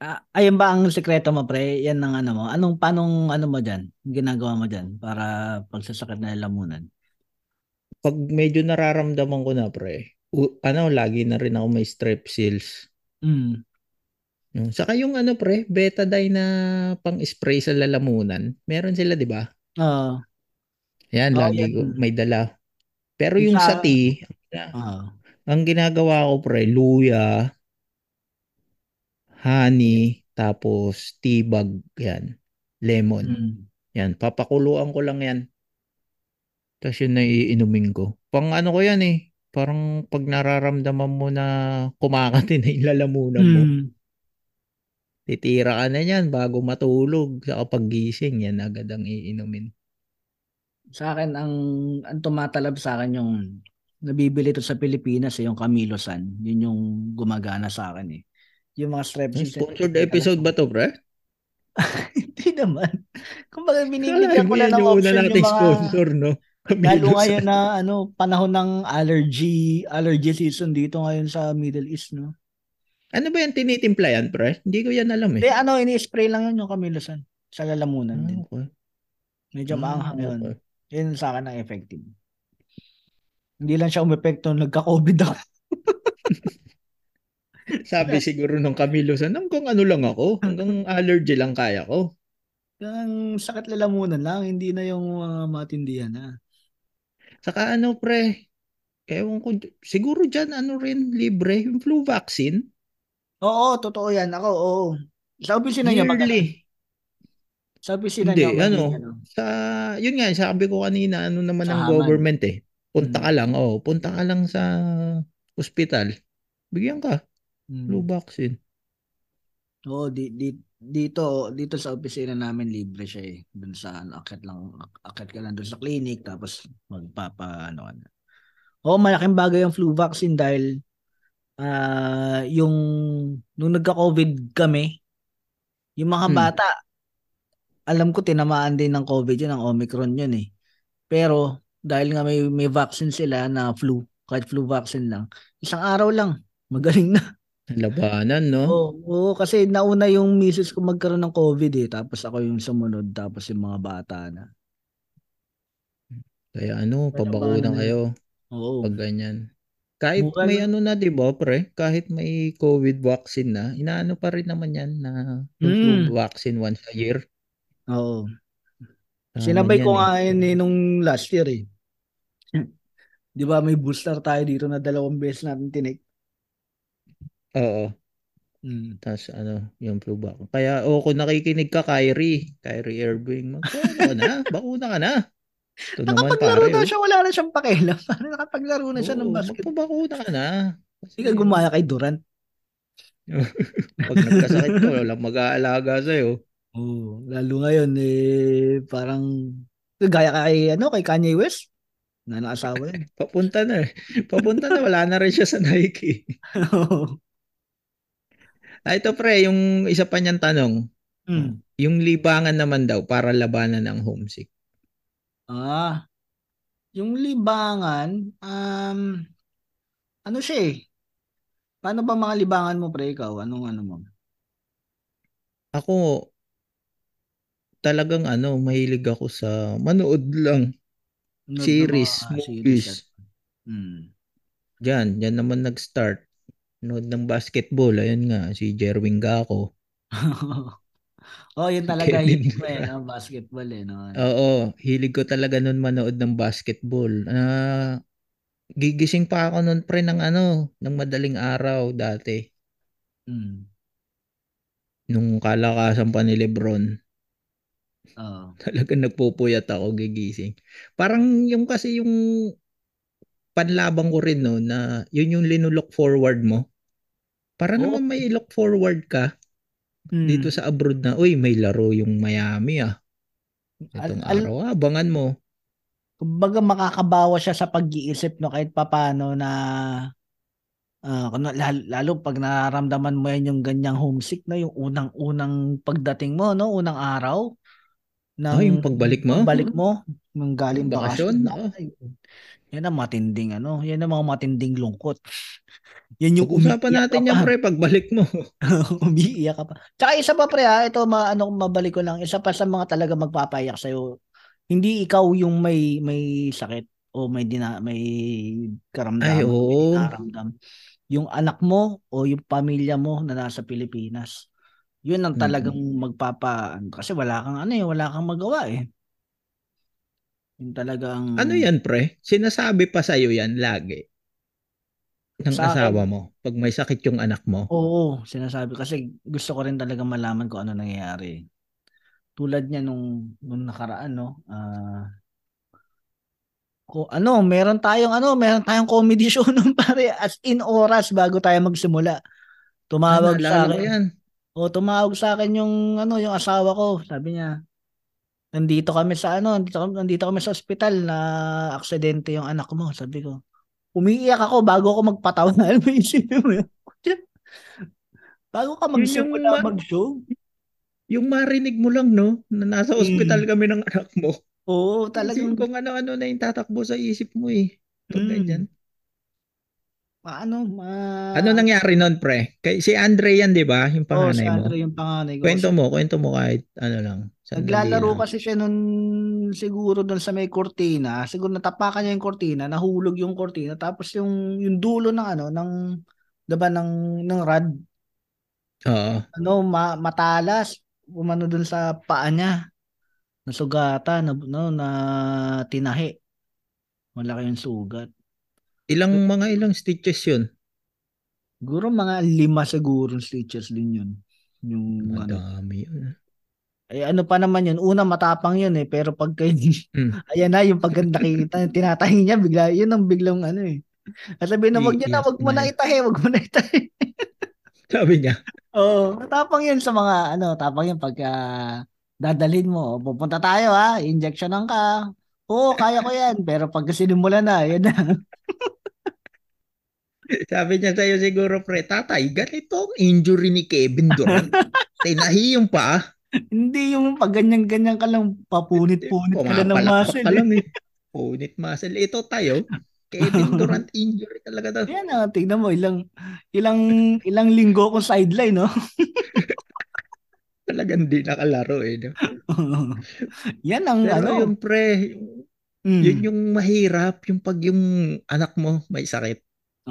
Ah, ayun ba ang sekreto mo, pre? Yan ang ano mo. Anong, panong ano mo dyan? Yung ginagawa mo dyan para pagsasakit na lamunan? Pag medyo nararamdaman ko na pre, u- ano, lagi na rin ako may strepsils. Mm. No? Saka yung ano pre, betadine na pang-spray sa lalamunan. Meron sila, di ba? Oo. Yan, Oo, lagi yan. ko, may dala. Pero Yung yung sa- sa tea, Oo. ang ginagawa ko pre, luya, honey, tapos tea bag, yan, lemon. Mm. Yan, papakuluan ko lang yan. Tapos yun na iinumin ko. Pang ano ko yan eh, parang pag nararamdaman mo na kumakati na yung lalamunan mo, Mm. titira ka na yan bago matulog. Sa kapag gising, yan agad ang iinumin. Sa akin, ang, ang tumatalab sa akin yung nabibili to sa Pilipinas, eh, yung Camilo San. Yun yung gumagana sa akin eh. Yung mga strepsils. Sponsored episode ba to, pre? Hindi naman. Kumbaga Kala binibigyan ko lang ng option yung mga... sponsor, no? Lalo ngayon na ano, panahon ng allergy, allergy season dito ngayon sa Middle East, no? Ano ba yan, tinitimpla yan, pre? Hindi ko yan alam Hindi, eh. ano, ini-spray lang yun yung Camilo San. Sa lalamunan Ah, din. okay. Medyo Ah, maanghang yun. okay. Yun sa akin ang effective. Hindi lang siya umepekto, nagka-COVID ako. Sabi siguro nung Camilo San, hanggang ano lang ako, hanggang allergy lang kaya ko. Ang sakit lalamunan lang, hindi na yung mga matindihan na. Saka ano pre, ewan ko, siguro dyan ano rin, libre, yung flu vaccine. Oo, totoo yan. Ako, oo. Sa opisina niyo ba? Yearly. Sa opisina Hindi, niyo ba? ano, Ano? sa, yun nga, sabi ko kanina, ano naman Sa ng Haman. government eh. Punta Mm. ka lang, oh, punta ka lang sa ospital. Bigyan ka, Mm. flu vaccine. Oo, di, di, dito, dito sa opisina namin libre siya eh. Doon sa ano, akit lang, akit ka lang doon sa clinic tapos magpapa ano ano. Oo, malaking bagay ang flu vaccine dahil ah yung nung nagka-COVID kami, yung mga Hmm. bata alam ko tinamaan din ng COVID yun, ng Omicron yun eh. Pero dahil nga may may vaccine sila na flu, kahit flu vaccine lang, isang araw lang magaling na. Labanan, no? Oo, oo, kasi nauna yung misis ko magkaroon ng COVID eh. Tapos ako yung sumunod. Tapos yung mga bata na. Kaya ano, Labanan pabakuna na kayo Oo. pag ganyan. Kahit Mura may lang. ano na, di ba, pre? Kahit may COVID vaccine na, inaano pa rin naman yan na flu Mm. vaccine once a year. Oo. Tama Sinabay ko yan eh. nga yun eh nung last year eh. Di ba may booster tayo dito na dalawang beses natin tinik. Oo. Mm. Tapos ano, yung flu vaccine. Kaya o kung nakikinig ka, Kyrie, Kyrie Irving, magkano ka na? Bakuna ka na. Ito naman pare, daw oh. siya, wala na siyang pakialam. Parang nakapaglaro na siya ng Oo, basket. magpabakuna ka na. Kasi Hindi ka gumaya kay Durant. pag nagkasakit ka, walang mag-aalaga sa'yo. Oo. Lalo ngayon eh parang gaya kay ano kay Kanye West na naasawa yun. Papunta na eh. Papunta na, wala na rin siya sa Nike. Ah, ito pre, yung isa pa niyang tanong. Mm. Yung libangan naman daw para labanan ng homesick. Ah, yung libangan, um, ano siya eh? Paano ba mga libangan mo, pre, ikaw? Anong ano mo? Ako, talagang ano, mahilig ako sa manood lang. Nanood ng Series, mga movies. at- Hmm. Diyan, diyan naman nag-start. Nood ng basketball, ayun nga, si Jerwin Gaco. oh, yun talaga Kevin hilig mo eh, no? basketball eh. No? Oo, hilig ko talaga noon manood ng basketball. Ah, gigising pa ako noon pre ng ano, ng madaling araw dati. Mm. Nung kalakasan pa ni Lebron. Oo. Talagang nagpupuyat ako gigising. Parang yung kasi yung panlabang ko rin no na yun yung linulook forward mo. Para Oo. naman may look forward ka Mm. dito sa abroad na, uy, may laro yung Miami ah. Itong Al- araw, ah, abangan mo. kumbaga makakabawa siya sa pag-iisip no kahit papano na ah, kuno- lalo, lalo pag nararamdaman mo yan yung ganyang homesick no yung unang-unang pagdating mo no unang araw ng Ah, yung pagbalik mo? pagbalik mo ng galing bakasyon bakasyon. Ay, yan ang matinding ano yan ang mga matinding lungkot yan yung umiiyak natin yan, pre, pagbalik mo. umiiyak ka pa tsaka isa pa pre ha ito ma, ano mabalik ko lang isa pa sa mga talaga magpapayak sa'yo hindi ikaw yung may may sakit o may dina, may karamdaman Ay, oo. nararamdam. Yung anak mo o yung pamilya mo na nasa Pilipinas. Yun ang talagang magpapa ano, kasi wala kang ano eh, wala kang magawa eh. Yung talagang Ano yan, pre? Sinasabi pa sa'yo yan lagi ng Sa akin- asawa mo pag may sakit yung anak mo. Oo, sinasabi kasi gusto ko rin talaga malaman kung ano nangyayari. Tulad niya nung nung nakaraan no. Ah ko ano, meron tayong ano, meron tayong comedy show nung pare as in oras bago tayo magsimula. Tumawag Ah, sa akin. yan. O tumawag sa akin yung ano, yung asawa ko. Sabi niya, nandito kami sa ano, nandito kami, nandito kami sa ospital na aksidente yung anak mo. Sabi ko, umiiyak ako bago ako magpatawa. Alam mo, isipin? Bago ka Yun yung magsimula ma- mag-show. Yung marinig mo lang, no? Na nasa Mm. ospital kami ng anak mo. Oo, Talagang talagang kung ano-ano na yung tatakbo sa isip mo eh. Pag Mm. ganyan. Ano, ma... Ano nangyari nun, pre? Kay, si Andre yan, di ba? Yung Oh, si panganay mo. Andre yung panganay ko. Kwento mo, kwento mo kahit ano lang. Naglalaro lang. kasi siya nun siguro doon sa may kortina. Siguro natapakan niya yung kortina, nahulog yung kortina. Tapos yung yung dulo ng ano, ng diba ng ng rod, Oo. ano, ma, matalas. Umano doon sa paa niya. Nasugatan, na, no, na tinahi. Malaki yung sugat. Ilang mga ilang stitches yun? Siguro mga lima siguro stitches din yun. Yung ano. Madami yun. Eh, ano pa naman yun? Una, matapang yun eh. Pero pagka, Mm. ayan na, yung pag nakikita, tinatahi niya, bigla, yun ang biglang ano eh. At sabihin na, wag niya na, wag mo na itahi, wag mo na itahi. Sabi niya. Oo, matapang yun sa mga, ano, tapang yun pagka dadalhin mo. Pupunta tayo ha, injectionan ka. Oo, kaya ko yan. Pero pag sinimula na, yun na. Sabi niya sa'yo siguro, pre, tatay, ganito ang injury ni Kevin Durant. Tinahi yung paa. Hindi yung pag ganyan-ganyan ka lang, papunit-punit ka lang ng muscle. ka eh. lang eh. Punit muscle. Ito tayo, Kevin Durant injury talaga daw. Yan ah, tignan mo, ilang, ilang, ilang linggo kong sideline, no? Talagang di nakalaro eh. no? Yan ang Pero ano. yun pre, Mm. yun yung mahirap, yung pag yung anak mo may sakit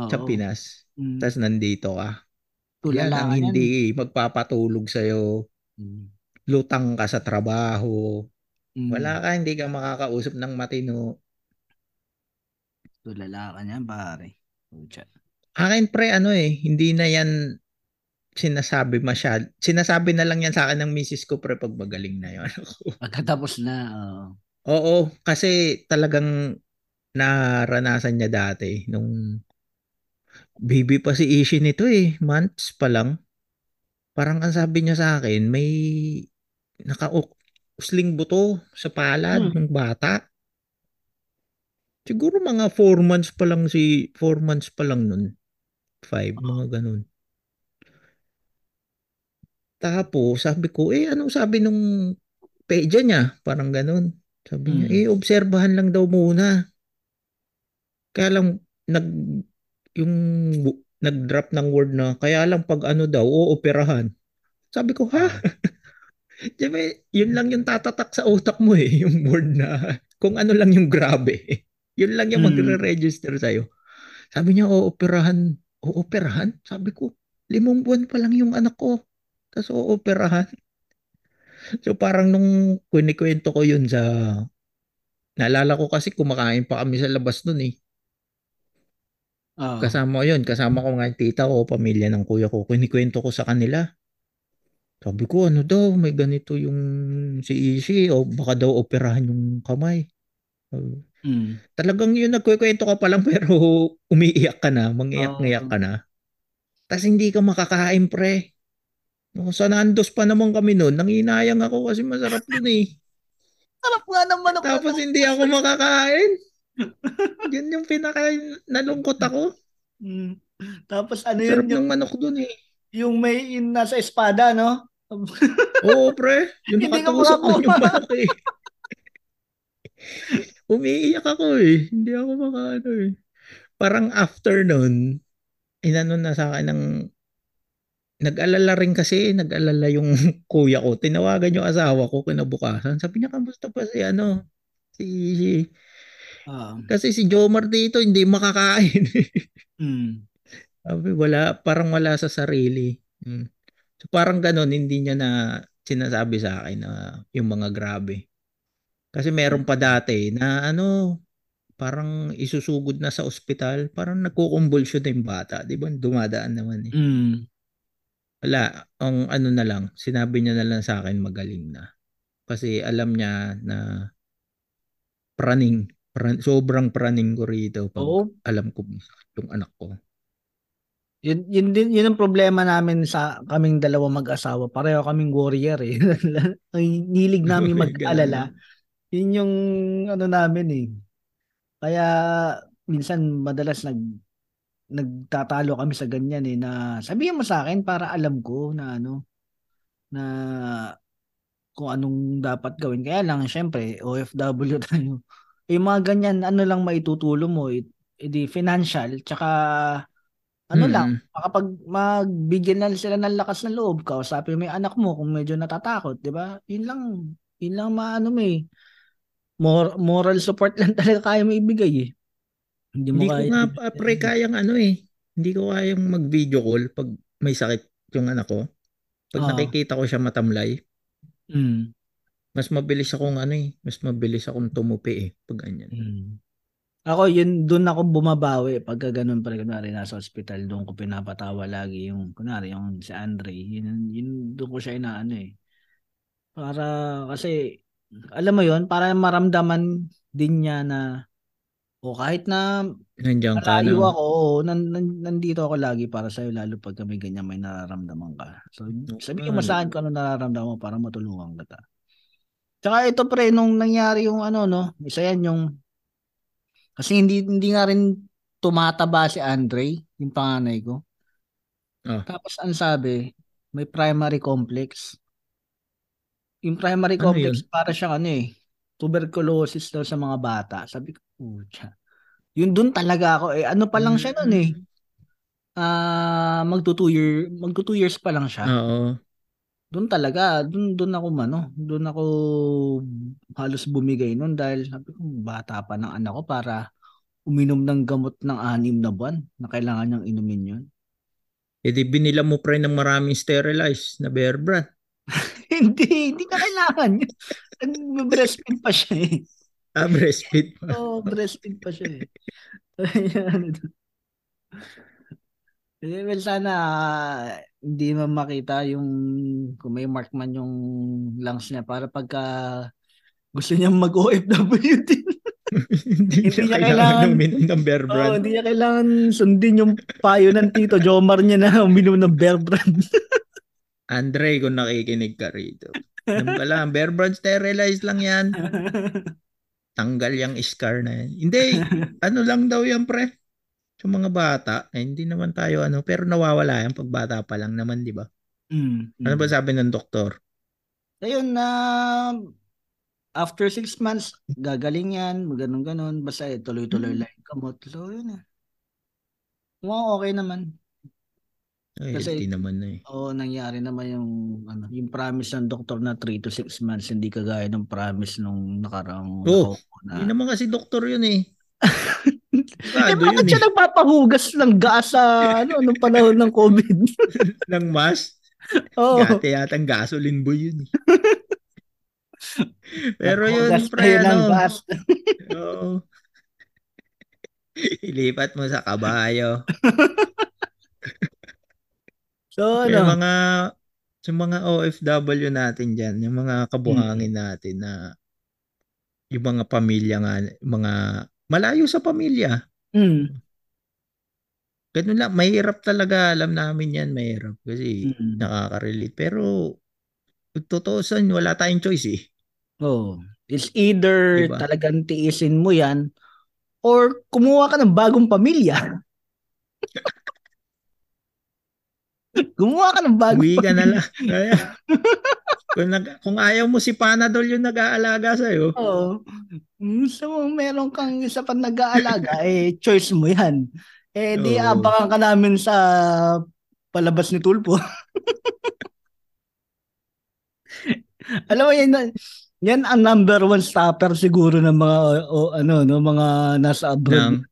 sa. Pinas, Mm. tapos nandito ka. Yan Tulala ang ka yan. hindi magpapatulog sa'yo. Mm. Lutang ka sa trabaho. Mm. Wala ka, hindi ka makakausap ng matino. Tulala ka niyan, pare. Pucha. Akin pre, ano eh, hindi na yan sinasabi masyad. Sinasabi na lang yan sa akin ng misis ko pre pag magaling na yun. Pagkatapos na, oo. Oo, kasi talagang naranasan niya dati nung baby pa si Ishi nito eh, months pa lang. Parang ang sabi niya sa akin, may naka-usling buto sa palad Hmm. ng bata. Siguro mga 4 months pa lang si 4 months pa lang nun. 5, mga ganun. Tapos sabi ko, eh anong sabi nung peja niya? Parang ganun. Sabi niya, Mm. eh obserbahan lang daw muna. Kaya lang nag yung nag-drop ng word na kaya lang pag ano daw ooperahan. Sabi ko, ha? Diba, yun lang yung tatatak sa utak mo eh, yung word na kung ano lang yung grabe. Yun lang yung Mm. magre-register sa'yo. Sabi niya, ooperahan. Ooperahan? Sabi ko, limang buwan pa lang yung anak ko. Tapos ooperahan. So parang nung kunikwento ko yun sa... Naalala ko kasi kumakain pa kami sa labas nun eh. Kasama ko yun. Kasama ko nga yung tita ko, pamilya ng kuya ko. Kunikwento ko sa kanila. Sabi ko, ano daw, may ganito yung si Ishi o baka daw operahan yung kamay. Sabi, Mm. Talagang yun nagkukwento ka pa lang pero umiiyak ka na, mangiyak-ngiyak ka na. Tapos hindi ka makakain pre. No, sa nandos pa naman kami noon, nanginayang ako kasi masarap dun eh. Sarap nga ng manok. na Tapos hindi ako makakain. Yun yung pinaka nalungkot ako. Mm. Tapos ano yun, Sarap yung, ng manok dun eh. yung may yung nasa espada, no? Oo pre, yung nakatusok dun yung manok eh. Umiiyak ako eh. Hindi ako makaano eh. Parang after nun, inano na sa akin ng nag-alala rin kasi, nag-alala yung kuya ko. Tinawagan yung asawa ko kinabukasan. Sabi niya, kamusta pa si ano? Si, Ah. kasi si Jomar dito hindi makakain. Mm. Sabi, wala, parang wala sa sarili. Mm. So parang ganun, hindi niya na sinasabi sa akin na yung mga grabe. Kasi meron pa dati na ano, parang isusugod na sa ospital, parang nagkukumbulsyon na yung bata. Di ba? Dumadaan naman eh. Mm. Wala, ang ano na lang, sinabi niya na lang sa akin magaling na. Kasi alam niya na praning, pran, sobrang praning ko rito pag Oo. alam ko yung anak ko. Yun, yun din yun ang problema namin sa kaming dalawa mag-asawa. Pareho kaming warrior eh. Ang hilig namin Ganun. mag-alala. Yun yung ano namin eh. Kaya minsan madalas nag nagtatalo kami sa ganyan eh na sabihin mo sa akin para alam ko na ano na kung anong dapat gawin. Kaya lang syempre OFW tayo. Yung mga ganyan ano lang maitutulong mo eh, edi financial tsaka ano Mm. lang makapag magbigyan na sila ng lakas ng loob kausapin mo yung anak mo kung medyo natatakot, 'di ba? Yun lang, yun lang maano mo eh. Mor- moral support lang talaga kaya mo ibigay eh. Hindi mo Hindi ko kaya nga ibigay- pre kayang ano eh. Hindi ko kayang mag-video call pag may sakit yung anak ko. Pag Oo. nakikita ko siya matamlay, Mm. Mas mabilis akong ano eh, mas mabilis akong tumupi eh pag ganyan. Mm. Ako, yun, doon ako bumabawi pagka ganun pa rin, kunwari nasa hospital, doon ko pinapatawa lagi yung, kunwari yung si Andre, yun, yun doon ko siya inaano eh. Para, kasi, alam mo yun, para maramdaman din niya na, o kahit na Nandiyan ka no? ako, oo, nan, nan- nandito ako lagi para sa'yo, lalo pag kami ganyan may nararamdaman ka. So, sabihin mo sa akin kung ano nararamdaman mo para matulungan kita. Tsaka ito pre, nung nangyari yung ano, no, isa yan yung, kasi hindi, hindi nga rin tumataba si Andre, yung panganay ko. Ah. Tapos ang sabi, may primary complex. Yung primary Ano complex yun? para siyang ano eh, tuberculosis daw sa mga bata. Sabi ko, pucha. Yun dun talaga ako eh. Ano pa lang siya nun eh. Ah, magto two year, magto two years pa lang siya. Oo. Doon talaga, doon doon ako mano, doon ako halos bumigay noon dahil sabi ko bata pa ng anak ko para uminom ng gamot ng anim na buwan na kailangan niyang inumin yun. E di binila mo pre ng maraming sterilized na bear brand. hindi, hindi ka kailangan. Nag-breastfeed pa siya eh. Ah, breastfeed pa. Oo, oh, breastfeed pa siya eh. Ano? Eh, well, sana hindi man makita yung kung may mark man yung lungs niya para pagka gusto niya mag-OFW din. hindi Hindi niya kailangan kailangan- uminom ng bear brand. hindi niya kailangan sundin yung payo ng Tito Jomar niya na uminom ng bear brand. Andre, kung nakikinig ka rito. Alam ka lang, bear brand sterilized lang yan. Tanggal yung scar na yan. Hindi, ano lang daw yan pre. Sa mga bata, eh, hindi naman tayo ano, pero nawawala yan pag bata pa lang naman, di ba? Mm, Ano mm. ba sabi ng doktor? Ayun na after six months, gagaling yan, ganun ganon Basta eh, tuloy-tuloy Hmm. lang yung gamot. So, yun na. Mukhang okay naman. Ay, Kasi- naman na eh. Oo, nangyari naman yung ano, yung promise ng doktor na 3 to 6 months, hindi kagaya ng promise nung nakaraang Oh, na. Hindi naman kasi doktor yun eh. eh, bakit yun siya eh. nagpapahugas ng gas sa ano, nung panahon ng COVID? Ng mask. Oo. Gate yata ang gasoline boy yun eh. Pero yun, Nagpapahugas pre, tayo ng ano. gas. Oo. Ilipat mo sa kabayo. So, Yung ano, mga yung mga OFW natin dyan, yung mga kabuhangin Hmm. natin na yung mga pamilya nga, mga malayo sa pamilya. mm, Ganun lang, mahirap talaga, alam namin yan, mahirap kasi mm, nakaka-relate. Pero kung tutuusan, wala tayong choice eh. oh, it's either Diba? talagang tiisin mo yan or kumuha ka ng bagong pamilya. Gumawa ka ng bagong Uwi ka na lang. Kaya, kung, nag, kung ayaw mo si Panadol yung nag-aalaga sa'yo, Oo. Mo meron kang isa pa nag-aalaga, eh choice mo yan. Eh di Oo. abangan ka namin sa palabas ni Tulpo. Alam mo yan, yan ang number one stopper siguro ng mga o, ano no mga nasa abroad. ng,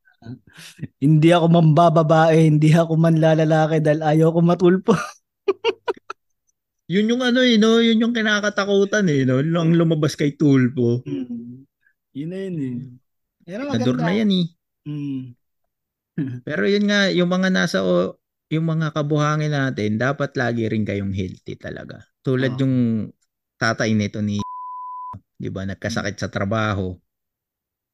Hindi ako mambababae, hindi ako manlalalaki dahil ayaw ko matulpo. yun yung ano eh, no? yun yung kinakatakutan eh, no? Ang lumabas kay Tulpo. Yun na yun eh. Pero Nador na maganda. yan eh. Mm. Pero yun nga, yung mga nasa o, yung mga kabuhangin natin, dapat lagi rin kayong healthy talaga. Tulad Oo. yung tatay nito ni 'di ba, nagkasakit sa trabaho.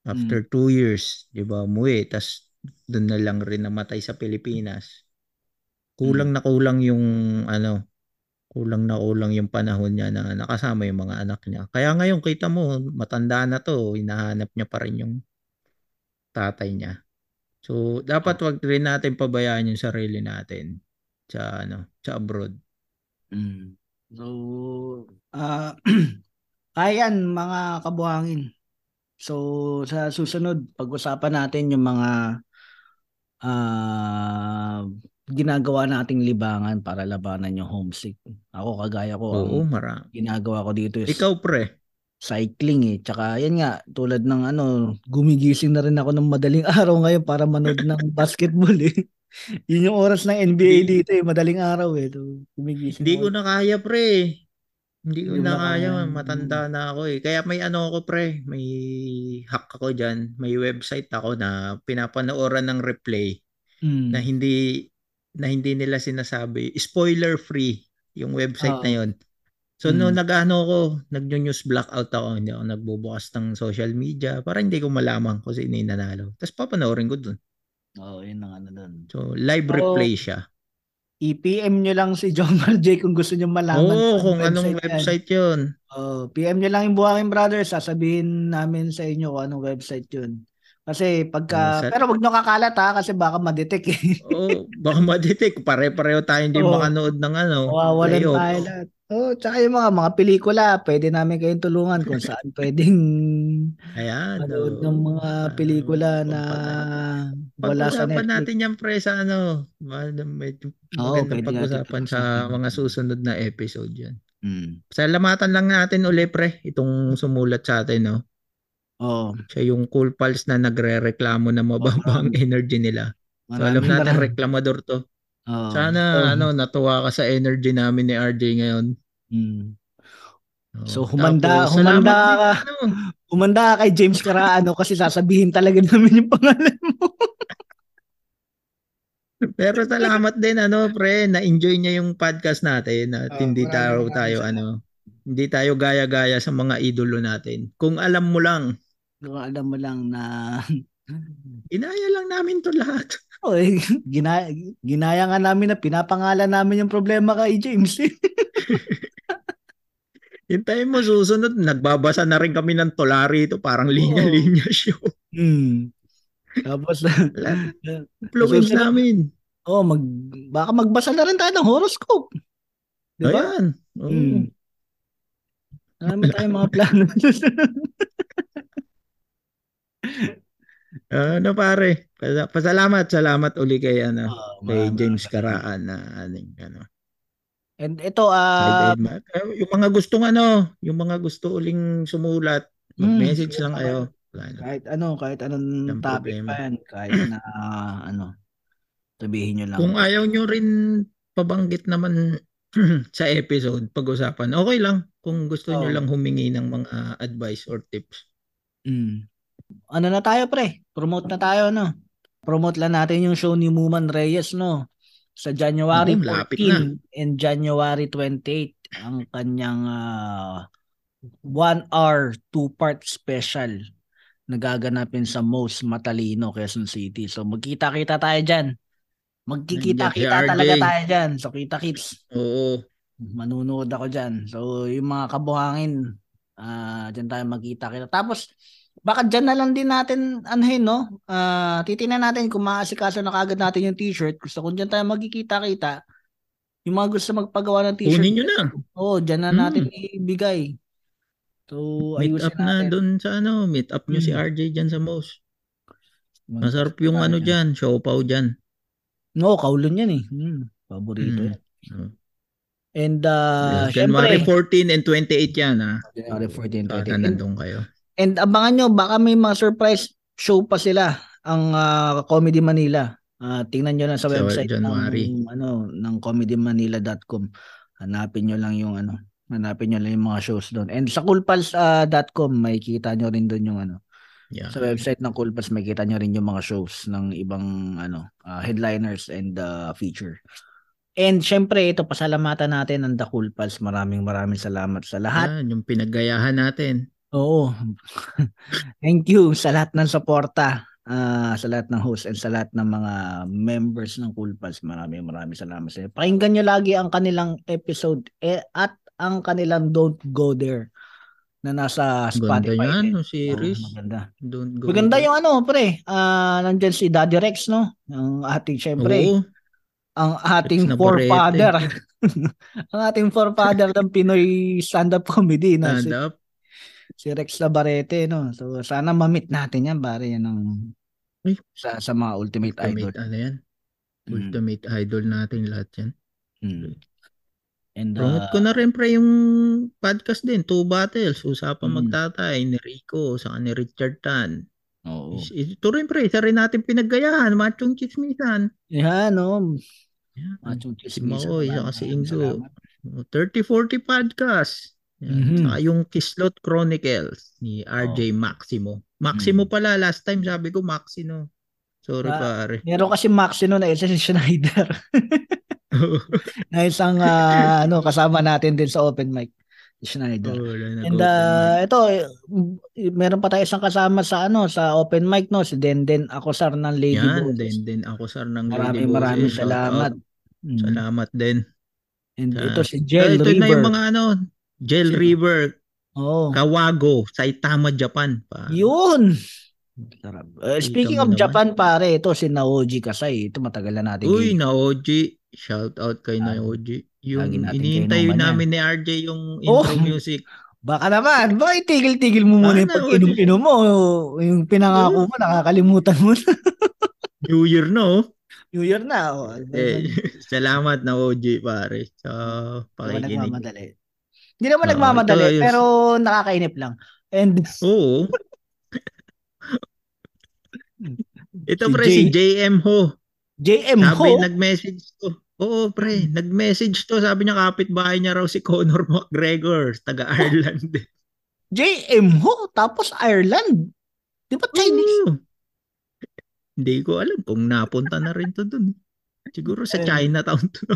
After two years, 'di ba, umuwi, tas doon na lang rin namatay sa Pilipinas. Kulang na kulang yung ano, kulang na kulang yung panahon niya na nakasama yung mga anak niya. Kaya ngayon kita mo, matanda na to, hinahanap niya pa rin yung tatay niya. So, dapat wag rin natin pabayaan yung sarili natin sa ano, sa abroad. Mm. So, ah ayan mga kabuhangin. So, sa susunod, pag-usapan natin yung mga ah ginagawa nating libangan para labanan yung homesick. Ako kagaya ko, Oo, ang marami. ginagawa ko dito is Ikaw pre, cycling eh. Tsaka yan nga, tulad ng ano, gumigising na rin ako ng madaling araw ngayon para manood ng basketball eh. Yun yung oras ng NBA dito eh, madaling araw eh. So, gumigising hindi ko na kaya pre. Hindi ko na kaya, matanda na ako eh. Kaya may ano ako pre, may hack ako dyan, may website ako na pinapanooran ng replay Mm. na hindi na hindi nila sinasabi, spoiler free yung website Oo. na yon. So Mm. no nag-ano ako, nag-news blackout ako, hindi ako nagbubukas ng social media para hindi ko malaman kung sino yung nanalo. Tapos papanoorin ko dun. Oo, yun ang ano doon. So live Oo. replay siya. I-PM nyo lang si John J kung gusto nyo malaman. Oo, kung anong yan. website yun. Oh, PM nyo lang yung Buhangin Brothers, sasabihin namin sa inyo kung anong website yun. Kasi pagka, Oh, sa- pero wag nyo kakalat ha, kasi baka madetect eh. Oo, baka ma-detect. Pare-pareho tayo hindi Oo. makanood ng ano. Mawawalan tayo lahat. Oh, tsaka yung mga mga pelikula, pwede namin kayong tulungan kung saan pwedeng Ayan. manood oo. ng mga pelikula na pagpata- wala sa Pag-usapan Netflix. natin yan, pre, sa ano. Medyo Oo, magandang pag-usapan sa pag-usapan. mga susunod na episode yan. Hmm. Salamatan lang natin uli, pre, itong sumulat sa atin, no? Oh, Siya yung cool pals na nagre-reklamo na mababa ang energy nila. So, alam natin, reklamador to. Oh, Sana, so, ano, natuwa ka sa energy namin ni RJ ngayon. hmm. So, humanda- Tapos, humanda ka. ano, Umanda ka kay James Caraano kasi sasabihin talaga namin yung pangalan mo. Pero salamat din ano pre, na-enjoy niya yung podcast natin at Oh, hindi tayo tayo ano, hindi tayo gaya-gaya sa mga idolo natin. Kung alam mo lang, Kung alam mo lang na inaya lang namin to lahat. Oy, ginaya, ginaya nga namin na pinapangalan namin yung problema kay James. eh. Hintayin mo susunod, nagbabasa na rin kami ng tula rito, parang linya-linya show. hmm. Tapos Influence Susunod- namin. oh, mag baka magbasa na rin tayo ng horoscope. Diba? Ayan. Oo. Mm. Marami tayong mga plano. Ano pare? Pas- Pasalamat, salamat uli kay ano, Oh, kay James. Karaan na ano, ano. And ito, ah. Eh, yung mga gustong ano, yung mga gusto uling sumulat, mag-message Mm, lang kayo. Kahit ano, kahit anong topic problema. pa yan, kahit na, ano, sabihin nyo lang. Kung ayaw nyo rin pabanggit naman sa episode, pag-usapan, okay lang. Kung gusto nyo Oo. lang humingi ng mga advice or tips. Mm. Ano na tayo, pre? Promote na tayo, no? Promote lang natin yung show ni Muman Reyes, no? Sa January Oo, malapit 14 and January 28, ang kanyang ah, one hour, two-part special na gaganapin sa Most Matalino, Quezon City. So, magkita-kita tayo dyan. Magkikita-kita talaga tayo dyan. So, kita-kits. Oo. Manunood ako dyan. So, yung mga kabuhangin, ah dyan tayo magkita-kita. Tapos, baka dyan na lang din natin, anuhin, no? Ah, titingnan natin kung maasikaso na kagad natin yung t-shirt. Gusto kung dyan tayo magkikita-kita, yung mga gusto magpagawa ng t-shirt, Kunin nyo na. Oo, dyan na Hmm. natin ibigay. So, Meet ayusin up na natin. doon sa ano, meet up nyo si Mm. RJ dyan sa. Mag- Masarap yung tayo ano dyan. dyan, siopaw dyan. No, kaulon yan eh. Hmm, paborito Mm. yan. Oo. And, uh, January syempre, 14 and 28 yan ha. January 14, Sana 20. And, nandun kayo. and abangan nyo, baka may mga surprise show pa sila ang ah, Comedy Manila. Ah, tingnan nyo lang sa Sa website January. ng ano ng comedymanila.com. Hanapin nyo lang yung ano, hanapin nyo lang yung mga shows doon. And sa coolpals.com may kita nyo rin doon yung ano. Yeah. Sa website ng Coolpals may kita nyo rin yung mga shows ng ibang ano ah, headliners and uh, feature. And syempre ito pasalamatan natin ng The Cool Pals. Maraming maraming salamat sa lahat. Yan, yung pinaggayahan natin. Oo. Thank you sa lahat ng suporta. ah, sa lahat ng host and sa lahat ng mga members ng Cool Pals. Maraming maraming salamat sa inyo. Pakinggan nyo lagi ang kanilang episode eh, at ang kanilang Don't Go There na nasa Ganda Spotify. yan, din. no, series. Oo, maganda. Don't go Maganda there. yung ano, pre. Ah, nandyan si Daddy Rex, no? Ang ating, syempre, Oo, ang ating Navarrete. forefather. ang ating forefather ng Pinoy stand-up comedy na si, stand up. si Rex Navarrete, no? So, sana ma-meet natin yan, pare. Yan ang Ay. sa, sa mga ultimate, idol. Ultimate, ano yan? Mm, Ultimate idol natin lahat yan. mm. And, Promote ah, ko na rin pre yung podcast din, Two Battles, Usapang Mm. Magtatay, ni Rico, saka ni Richard Tan. Oo. Ito rin pre, isa rin natin pinaggayahan, Machong Chismisan. Yan, no? Yan. Machong Si chismisan. Maoy, Maraming saka si maraming Ingo. salamat. 30-40 podcast. Yan. Mhm. Saka yung Kislot Chronicles ni RJ Maximo. Maximo Mm. pala, last time sabi ko Maxino. Sorry Ah, pare. Meron kasi Maxino na isa si Schneider. na isang ah, ano kasama natin din sa open mic. Si Schneider. Na And uh, ito, meron pa tayo isang kasama sa ano sa open mic no, si Denden Akosar ng Lady Yan, Boses. din din ako sir ng Maraming Lady maraming Boses. Shout salamat. Mm. Salamat din. And Ah, ito si Jel ito na River. yung mga ano, Gel Sino? River, Oo. Kawago, Saitama, Japan. Pa. Yun. Uh, speaking of naman. Japan pare, ito si Naoji Kasay. Ito matagal na natin. Uy. Naoji. Shout out kay Lagi- Naoji. Yung inihintay namin ni RJ yung Oh. intro music. Baka naman, bakit tigil-tigil mo muna yung pag-inom-inom mo? Yung pinangako mo, nakakalimutan mo na. New Year no? New Year na. Oh. Eh, salamat na OG pare sa Hindi naman pakikinig. nagmamadali. Hindi naman Oo, nagmamadali, ito, yung- pero nakakainip lang. And Oo. Ito Si pre, J- si JM Ho. JM Sabi, Ho, nag-message to. Oo, pre, nag-message to. Sabi niya, kapitbahay niya raw si Conor McGregor, taga Ireland. JM Ho, tapos Ireland. Di ba Chinese? Oo. Hindi ko alam kung napunta na rin to dun. Siguro sa Eh, Chinatown to.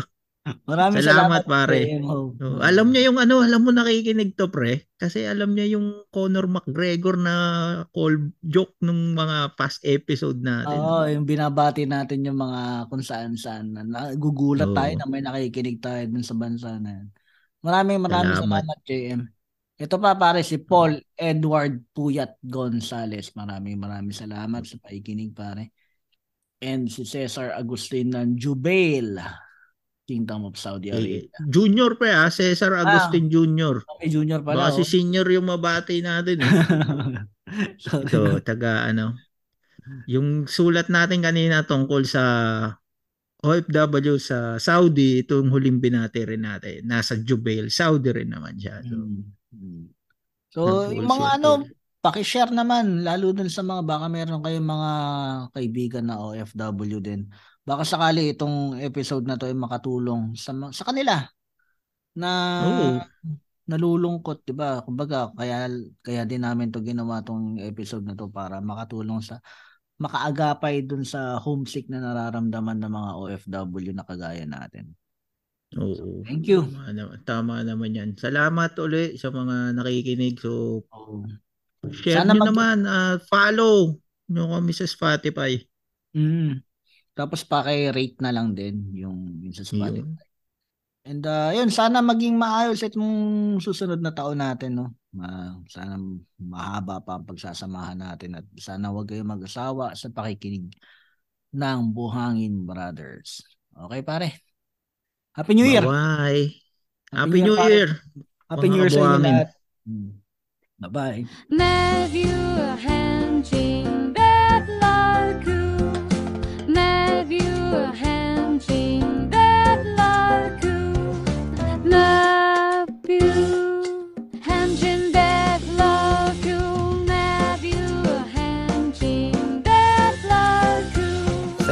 Maraming Salamat, salamat, pare. JM Ho. Oo, alam niya yung ano, alam mo nakikinig to pre. Kasi alam niya yung Conor McGregor na call joke nung mga past episode natin. Oo, yung binabati natin yung mga kung saan saan. Nagugulat Oo. tayo na may nakikinig tayo dun sa bansa na yan. Maraming maraming Salamat. salamat, JM. Ito pa pare si Paul Edward Puyat Gonzales. Maraming maraming salamat sa pakikinig pare. And si Cesar Agustin ng Jubail. Kingdom of Saudi Eh, Arabia. junior pa ah, Cesar Agustin Jr. Okay, junior pala. Baka si oh. senior yung mabati natin eh. so, Ito, taga ano. Yung sulat natin kanina tungkol sa OFW sa Saudi, itong huling binati rin natin. Nasa Jubail, Saudi rin naman siya. So, Mm, mm. So, yung mga circle. ano, paki-share naman lalo dun sa mga baka meron kayong mga kaibigan na OFW din. Baka sakali itong episode na to ay makatulong sa sa kanila na Oo. nalulungkot, 'di ba? Kumbaga, kaya kaya din namin to ginawa tong episode na to para makatulong sa makaagapay dun sa homesick na nararamdaman ng mga OFW na kagaya natin. oo. Thank you. Tama, naman- tama naman yan. Salamat uli sa mga nakikinig. So, Oh. share Sana nyo mag- naman. ah, follow nyo kami sa Spotify. Mm. Tapos paki-rate na lang din yung, yung sa Spotify. Yun. And uh, yun, sana maging maayos itong susunod na taon natin, no? Ma- sana mahaba pa ang pagsasamahan natin at sana wag kayong mag-asawa sa pakikinig ng Buhangin Brothers. Okay, pare? Happy New Year! Bye-bye. Happy Happy New Year. Happy mga New Year sa inyo lahat. Mm. Bye-bye. Neviu Hanjin